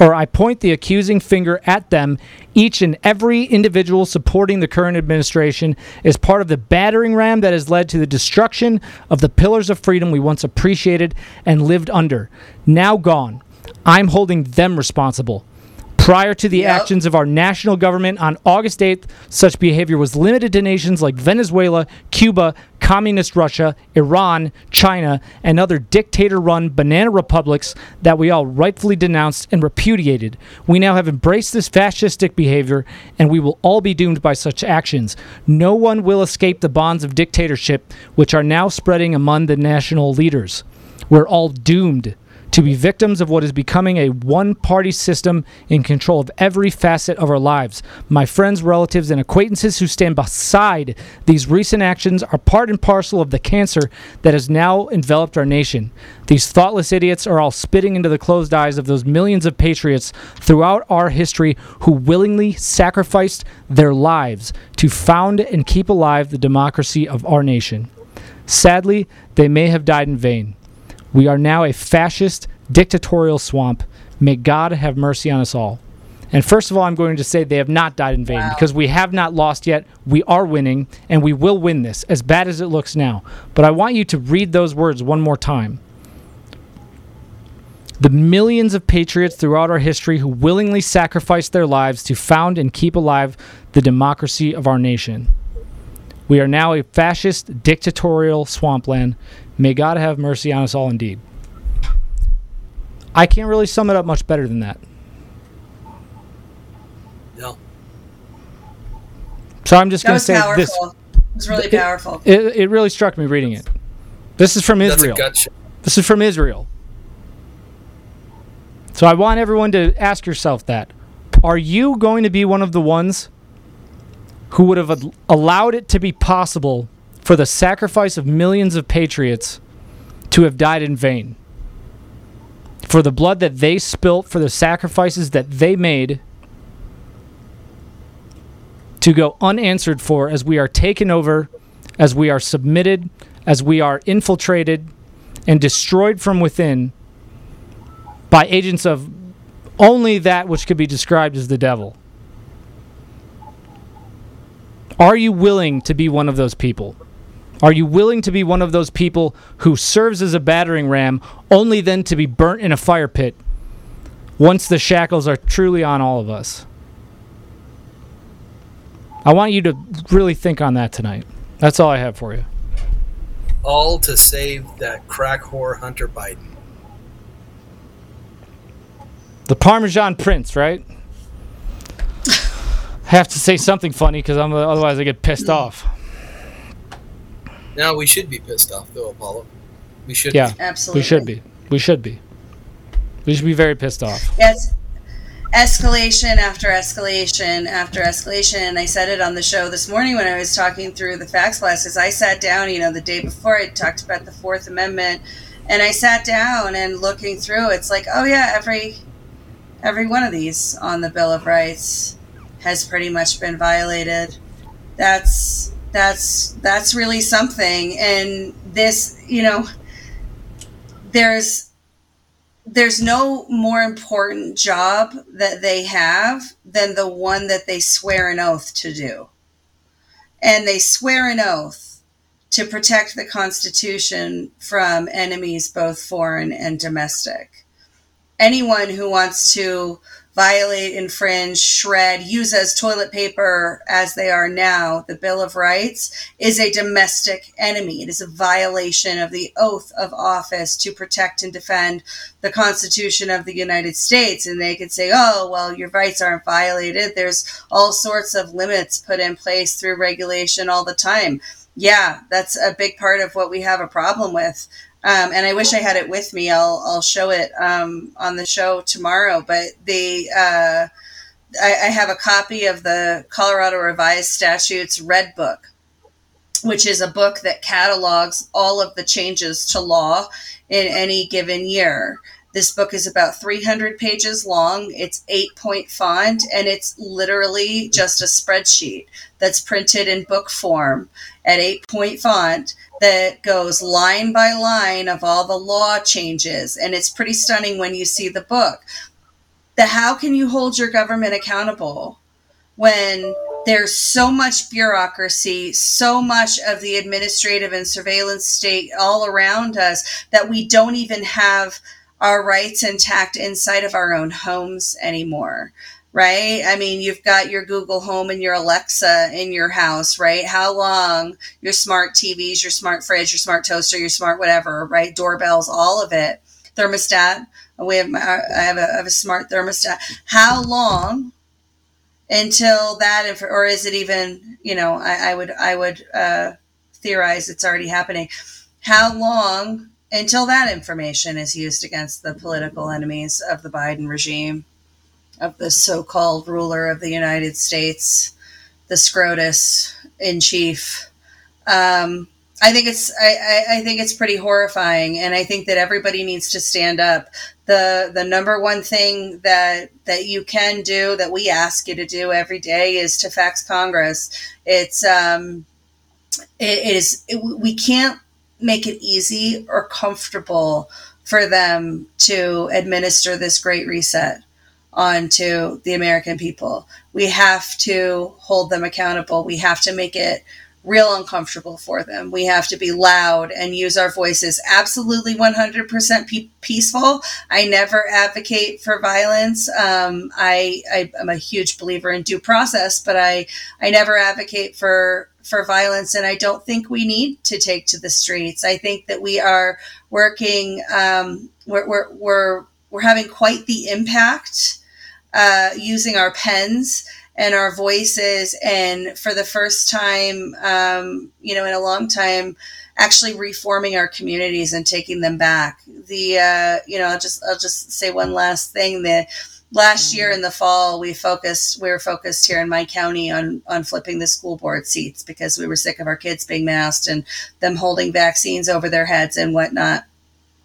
or I point the accusing finger at them. Each and every individual supporting the current administration is part of the battering ram that has led to the destruction of the pillars of freedom we once appreciated and lived under. Now gone. I'm holding them responsible. Prior to the actions of our national government on August 8th, such behavior was limited to nations like Venezuela, Cuba, Communist Russia, Iran, China, and other dictator run banana republics that we all rightfully denounced and repudiated. We now have embraced this fascistic behavior, and we will all be doomed by such actions. No one will escape the bonds of dictatorship, which are now spreading among the national leaders. We're all doomed to be victims of what is becoming a one party system in control of every facet of our lives. My friends, relatives, and acquaintances who stand beside these recent actions are part and parcel of the cancer that has now enveloped our nation. These thoughtless idiots are all spitting into the closed eyes of those millions of patriots throughout our history who willingly sacrificed their lives to found and keep alive the democracy of our nation. Sadly, they may have died in vain. We are now a fascist, dictatorial swamp. May God have mercy on us all. And first of all, I'm going to say they have not died in vain because we have not lost yet. We are winning, and we will win this, as bad as it looks now. But I want you to read those words one more time. The millions of patriots throughout our history who willingly sacrificed their lives to found and keep alive the democracy of our nation. We are now a fascist, dictatorial swampland. May God have mercy on us all indeed. I can't really sum it up much better than that. No. So I'm just going to was say powerful. this. It was really It- powerful. It, it really struck me reading it. This is from That's a Israel. gut. This is from Israel. So I want everyone to ask yourself that. Are you going to be one of the ones who would have al- allowed it to be possible for the sacrifice of millions of patriots to have died in vain? For the blood that they spilt, for the sacrifices that they made to go unanswered for as we are taken over, as we are submitted, as we are infiltrated and destroyed from within by agents of only that which could be described as the devil. Are you willing to be one of those people? Are you willing to be one of those people who serves as a battering ram only then to be burnt in a fire pit once the shackles are truly on all of us? I want you to really think on that tonight. That's all I have for you. All to save that crack whore Hunter Biden. The Parmesan Prince, right? I have to say something funny because I'm uh, otherwise I get pissed hmm. off. Now we should be pissed off though, Apollo. We should. Yeah, be. we should be. We should be. We should be very pissed off. Yes. Escalation after escalation after escalation. And I said it on the show this morning when I was talking through the fax blasts. I sat down, you know, the day before I talked about the Fourth Amendment, and I sat down and looking through. It's like, oh yeah, every every one of these on the Bill of Rights has pretty much been violated. That's that's that's really something. And this, you know, there's there's no more important job that they have than the one that they swear an oath to do. And they swear an oath to protect the Constitution from enemies, both foreign and domestic. Anyone who wants to violate, infringe, shred, use as toilet paper as they are now, the Bill of Rights is a domestic enemy. It is a violation of the oath of office to protect and defend the Constitution of the United States. And they could say, oh, well, your rights aren't violated. There's all sorts of limits put in place through regulation all the time. Yeah, that's a big part of what we have a problem with. Um, and I wish I had it with me. I'll I'll show it um, on the show tomorrow. But they, uh, I, I have a copy of the Colorado Revised Statutes Red Book, which is a book that catalogs all of the changes to law in any given year. This book is about 300 pages long. It's eight point font, and it's literally just a spreadsheet that's printed in book form at eight point font that goes line by line of all the law changes. And it's pretty stunning when you see the book. The how can you hold your government accountable when there's so much bureaucracy, so much of the administrative and surveillance state all around us that we don't even have our rights intact inside of our own homes anymore right? I mean, you've got your Google Home and your Alexa in your house, right? How long your smart TVs, your smart fridge, your smart toaster, your smart whatever, right? Doorbells, all of it. Thermostat. We have I have a, I have a smart thermostat. How long until that, or is it even? You know, I, I would I would uh, theorize it's already happening. How long until that information is used against the political enemies of the Biden regime? Of the so-called ruler of the United States, the Scrotus in chief. Um, I think it's I, I, I think it's pretty horrifying, and I think that everybody needs to stand up. the The number one thing that that you can do, that we ask you to do every day, is to fax Congress. It's um, it, it is it, we can't make it easy or comfortable for them to administer this great reset onto the American people. We have to hold them accountable. We have to make it real uncomfortable for them. We have to be loud and use our voices. Absolutely 100% pe- peaceful. I never advocate for violence. Um, I, I am a huge believer in due process, but I I never advocate for for violence, and I don't think we need to take to the streets. I think that we are working. Um, we're, we're we're we're having quite the impact uh, using our pens and our voices and for the first time um, you know in a long time actually reforming our communities and taking them back. The uh, you know I'll just i'll just say one last thing. That last year in the fall we focused we were focused here in my county on on flipping the school board seats because we were sick of our kids being masked and them holding vaccines over their heads and whatnot.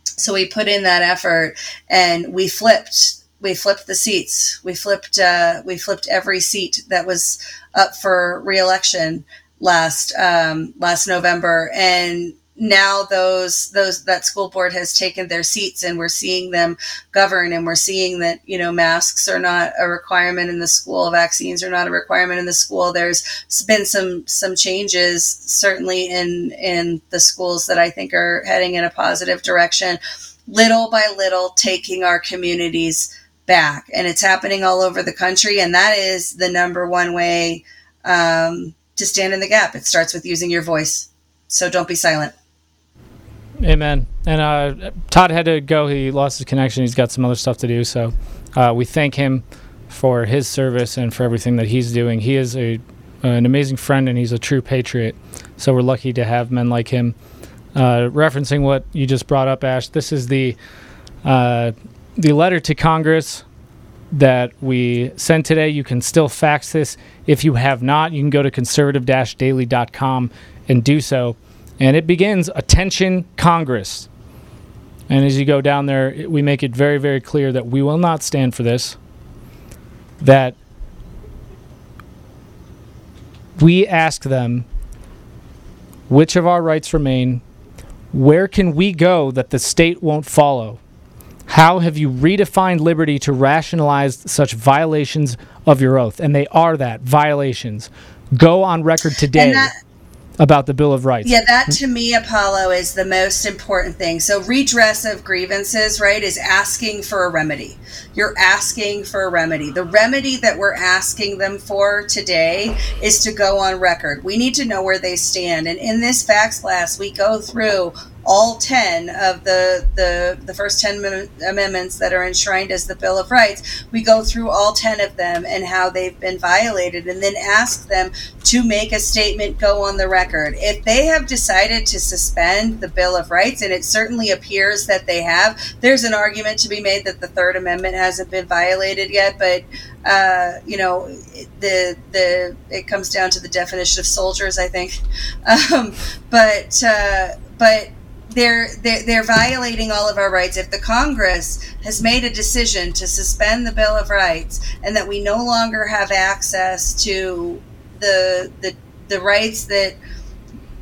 So we put in that effort and we flipped we flipped the seats. We flipped uh, we flipped every seat that was up for reelection last um, last November, and now those those that school board has taken their seats, and we're seeing them govern, and we're seeing that you know masks are not a requirement in the school, vaccines are not a requirement in the school. There's been some some changes certainly in in the schools that I think are heading in a positive direction. Little by little, taking our communities back and it's happening all over the country and that is the number one way um, to stand in the gap. It starts with using your voice. So don't be silent. Amen. And uh, todd had to go. He lost his connection. He's got some other stuff to do. So uh, we thank him for his service and for everything that he's doing. He is a an amazing friend and he's a true patriot. So we're lucky to have men like him. Uh, referencing what you just brought up ash this is the uh, the letter to Congress that we sent today. You can still fax this. If you have not, you can go to conservative daily.com and do so. And it begins Attention Congress. And as you go down there, we make it very, very clear that we will not stand for this. That we ask them which of our rights remain, where can we go that the state won't follow? How have you redefined liberty to rationalize such violations of your oath? And they are that violations. Go on record today about the Bill of Rights. Yeah, that hmm? to me, Apollo, is the most important thing. So, redress of grievances, right, is asking for a remedy. You're asking for a remedy. The remedy that we're asking them for today is to go on record. We need to know where they stand. And in this fax blast, we go through all 10 of the, the, the first 10 amendments that are enshrined as the Bill of Rights. We go through all 10 of them and how they've been violated and then ask them to make a statement, go on the record. If they have decided to suspend the Bill of Rights, and it certainly appears that they have, there's an argument to be made that the Third Amendment hasn't been violated yet, but uh, you know, the the it comes down to the definition of soldiers, I think. Um, but uh, but they're, they're they're violating all of our rights. If the Congress has made a decision to suspend the Bill of Rights and that we no longer have access to the the the rights that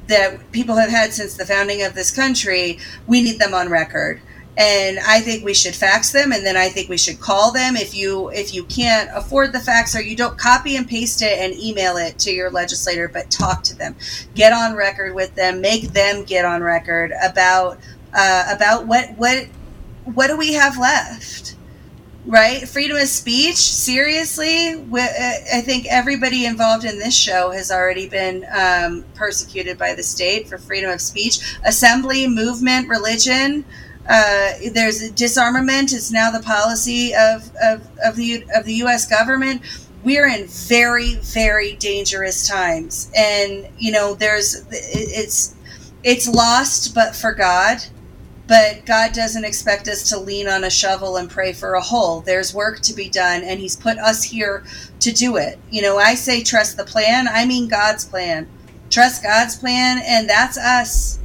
that people have had since the founding of this country, we need them on record and I think we should fax them and then I think we should call them. If you if you can't afford the fax or you don't copy and paste it and email it to your legislator but talk to them. Get on record with them. Make them get on record about uh, about what what what do we have left? Right? Freedom of speech? Seriously? I think everybody involved in this show has already been um, persecuted by the state for freedom of speech. Assembly movement religion uh, there's disarmament. It's now the policy of, of, of the of the U.S. government. We're in very very dangerous times, and you know there's it's it's lost, but for God. But God doesn't expect us to lean on a shovel and pray for a hole. There's work to be done, and He's put us here to do it. You know, I say trust the plan. I mean God's plan. Trust God's plan, and that's us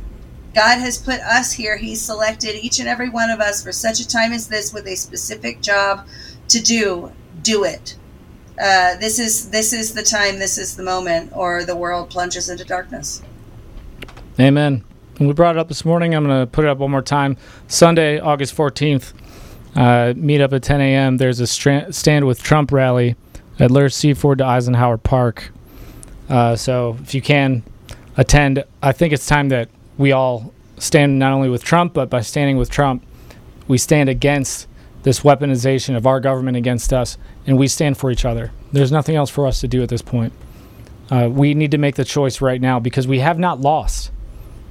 God has put us here. He's selected each and every one of us for such a time as this with a specific job to do. Do it. Uh, this is this is the time. This is the moment, or the world plunges into darkness. Amen. we brought it up this morning. I'm going to put it up one more time. Sunday, August 14th, uh, meet up at 10 a.m. There's a stra- stand with Trump rally at Lur Seaford to Eisenhower Park. Uh, so if you can attend, I think it's time that we all stand not only with Trump, but by standing with Trump, we stand against this weaponization of our government against us, and we stand for each other. There's nothing else for us to do at this point. Uh, we need to make the choice right now because we have not lost.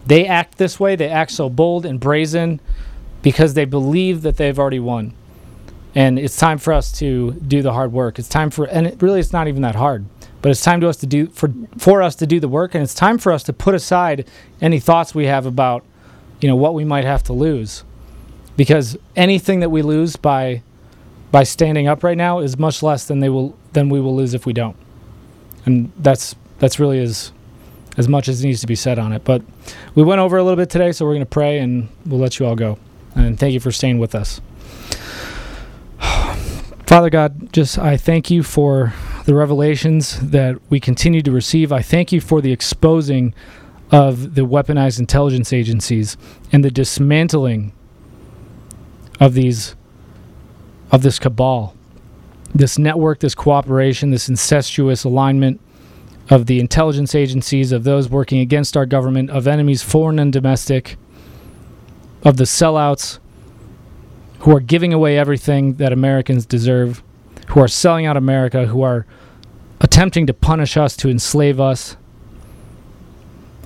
They act this way, they act so bold and brazen because they believe that they've already won. And it's time for us to do the hard work. It's time for, and it really, it's not even that hard, but it's time to us to do for for us to do the work, and it's time for us to put aside any thoughts we have about, you know, what we might have to lose, because anything that we lose by by standing up right now is much less than they will than we will lose if we don't, and that's that's really as as much as needs to be said on it. But we went over a little bit today, so we're going to pray and we'll let you all go. And thank you for staying with us. Father God, just I thank you for the revelations that we continue to receive. I thank you for the exposing of the weaponized intelligence agencies and the dismantling of these of this cabal. This network, this cooperation, this incestuous alignment of the intelligence agencies, of those working against our government, of enemies, foreign and domestic, of the sellouts who are giving away everything that Americans deserve, who are selling out America, who are attempting to punish us, to enslave us.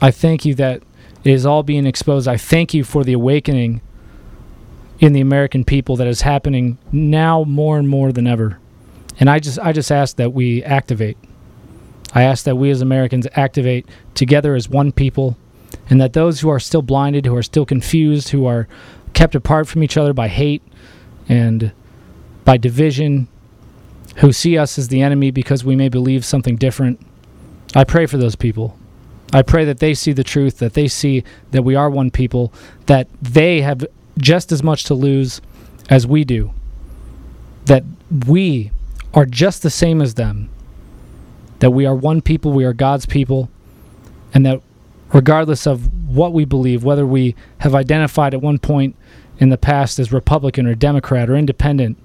I thank you that it is all being exposed. I thank you for the awakening in the American people that is happening now more and more than ever. And I just I just ask that we activate. I ask that we as Americans activate together as one people and that those who are still blinded, who are still confused, who are kept apart from each other by hate and by division, who see us as the enemy because we may believe something different. I pray for those people. I pray that they see the truth, that they see that we are one people, that they have just as much to lose as we do, that we are just the same as them, that we are one people, we are God's people, and that regardless of what we believe, whether we have identified at one point in the past as Republican or Democrat or independent,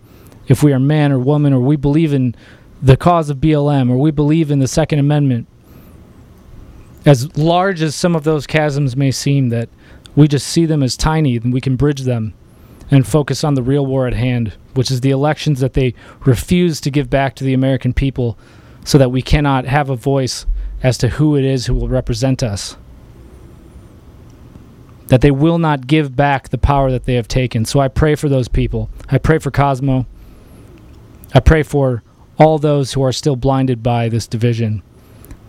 if we are man or woman, or we believe in the cause of BLM, or we believe in the Second Amendment, as large as some of those chasms may seem, that we just see them as tiny and we can bridge them and focus on the real war at hand, which is the elections that they refuse to give back to the American people so that we cannot have a voice as to who it is who will represent us that they will not give back the power that they have taken. So I pray for those people. I pray for Cosmo. I pray for all those who are still blinded by this division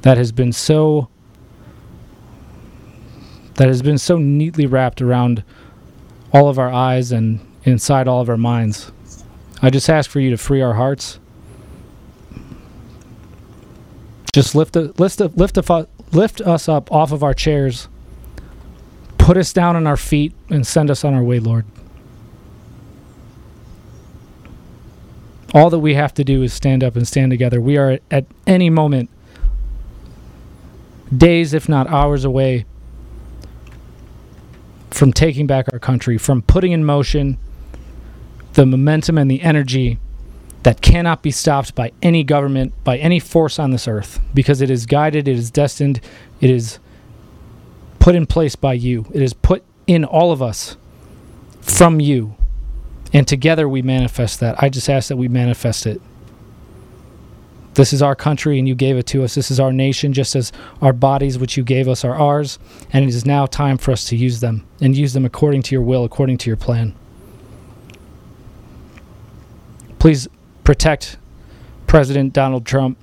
that has been so that has been so neatly wrapped around all of our eyes and inside all of our minds. I just ask for you to free our hearts. Just lift a, lift lift a, lift us up off of our chairs Put us down on our feet and send us on our way, Lord. All that we have to do is stand up and stand together. We are at any moment, days, if not hours away, from taking back our country, from putting in motion the momentum and the energy that cannot be stopped by any government, by any force on this earth, because it is guided, it is destined, it is put in place by you. It is put in all of us from you. And together we manifest that. I just ask that we manifest it. This is our country and you gave it to us. This is our nation, just as our bodies, which you gave us, are ours. And it is now time for us to use them and use them according to your will, according to your plan. Please protect President Donald Trump.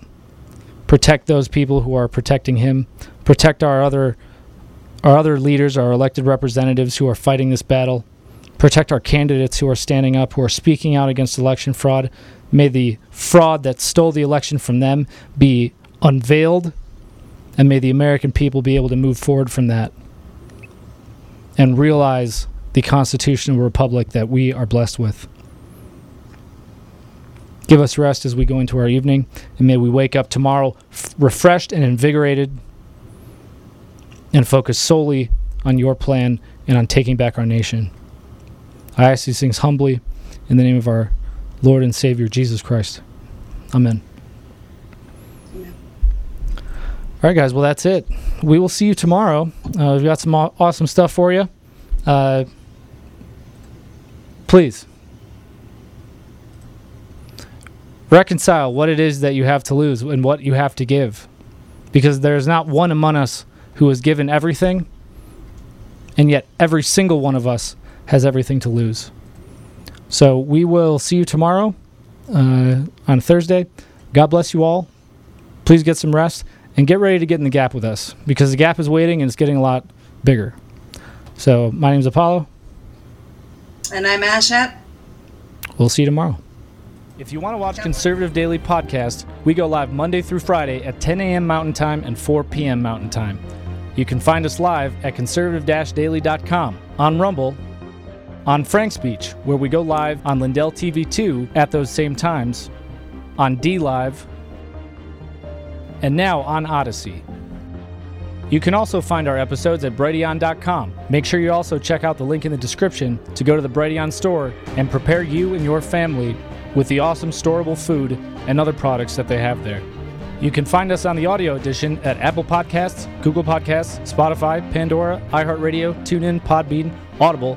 Protect those people who are protecting him. Protect our other our other leaders, our elected representatives who are fighting this battle, protect our candidates who are standing up, who are speaking out against election fraud. May the fraud that stole the election from them be unveiled, and may the American people be able to move forward from that and realize the constitutional republic that we are blessed with. Give us rest as we go into our evening, and may we wake up tomorrow f- refreshed and invigorated and focus solely on your plan and on taking back our nation. I ask these things humbly in the name of our Lord and Savior Jesus Christ. Amen. All right, guys. Well, that's it. We will see you tomorrow. Uh, we've got some aw- awesome stuff for you. Uh, please reconcile what it is that you have to lose and what you have to give. Because there's not one among us who has given everything, and yet every single one of us has everything to lose. So we will see you tomorrow uh, on Thursday. God bless you all. Please get some rest and get ready to get in the gap with us because the gap is waiting and it's getting a lot bigger. So my name is Apollo. And I'm Ashat. We'll see you tomorrow. If you want to watch Conservative Daily Podcast, we go live Monday through Friday at 10 a.m. Mountain Time and 4 p.m. Mountain Time. You can find us live at conservative-daily.com, on Rumble, on FrankSpeech, where we go live on Lindell TV 2 at those same times, on D Live, and now on Odysee. You can also find our episodes at Brighteon.com. Make sure you also check out the link in the description to go to the Brighteon store and prepare you and your family with the awesome storable food and other products that they have there. You can find us on the audio edition at Apple Podcasts, Google Podcasts, Spotify, Pandora, iHeartRadio, TuneIn, Podbean, Audible,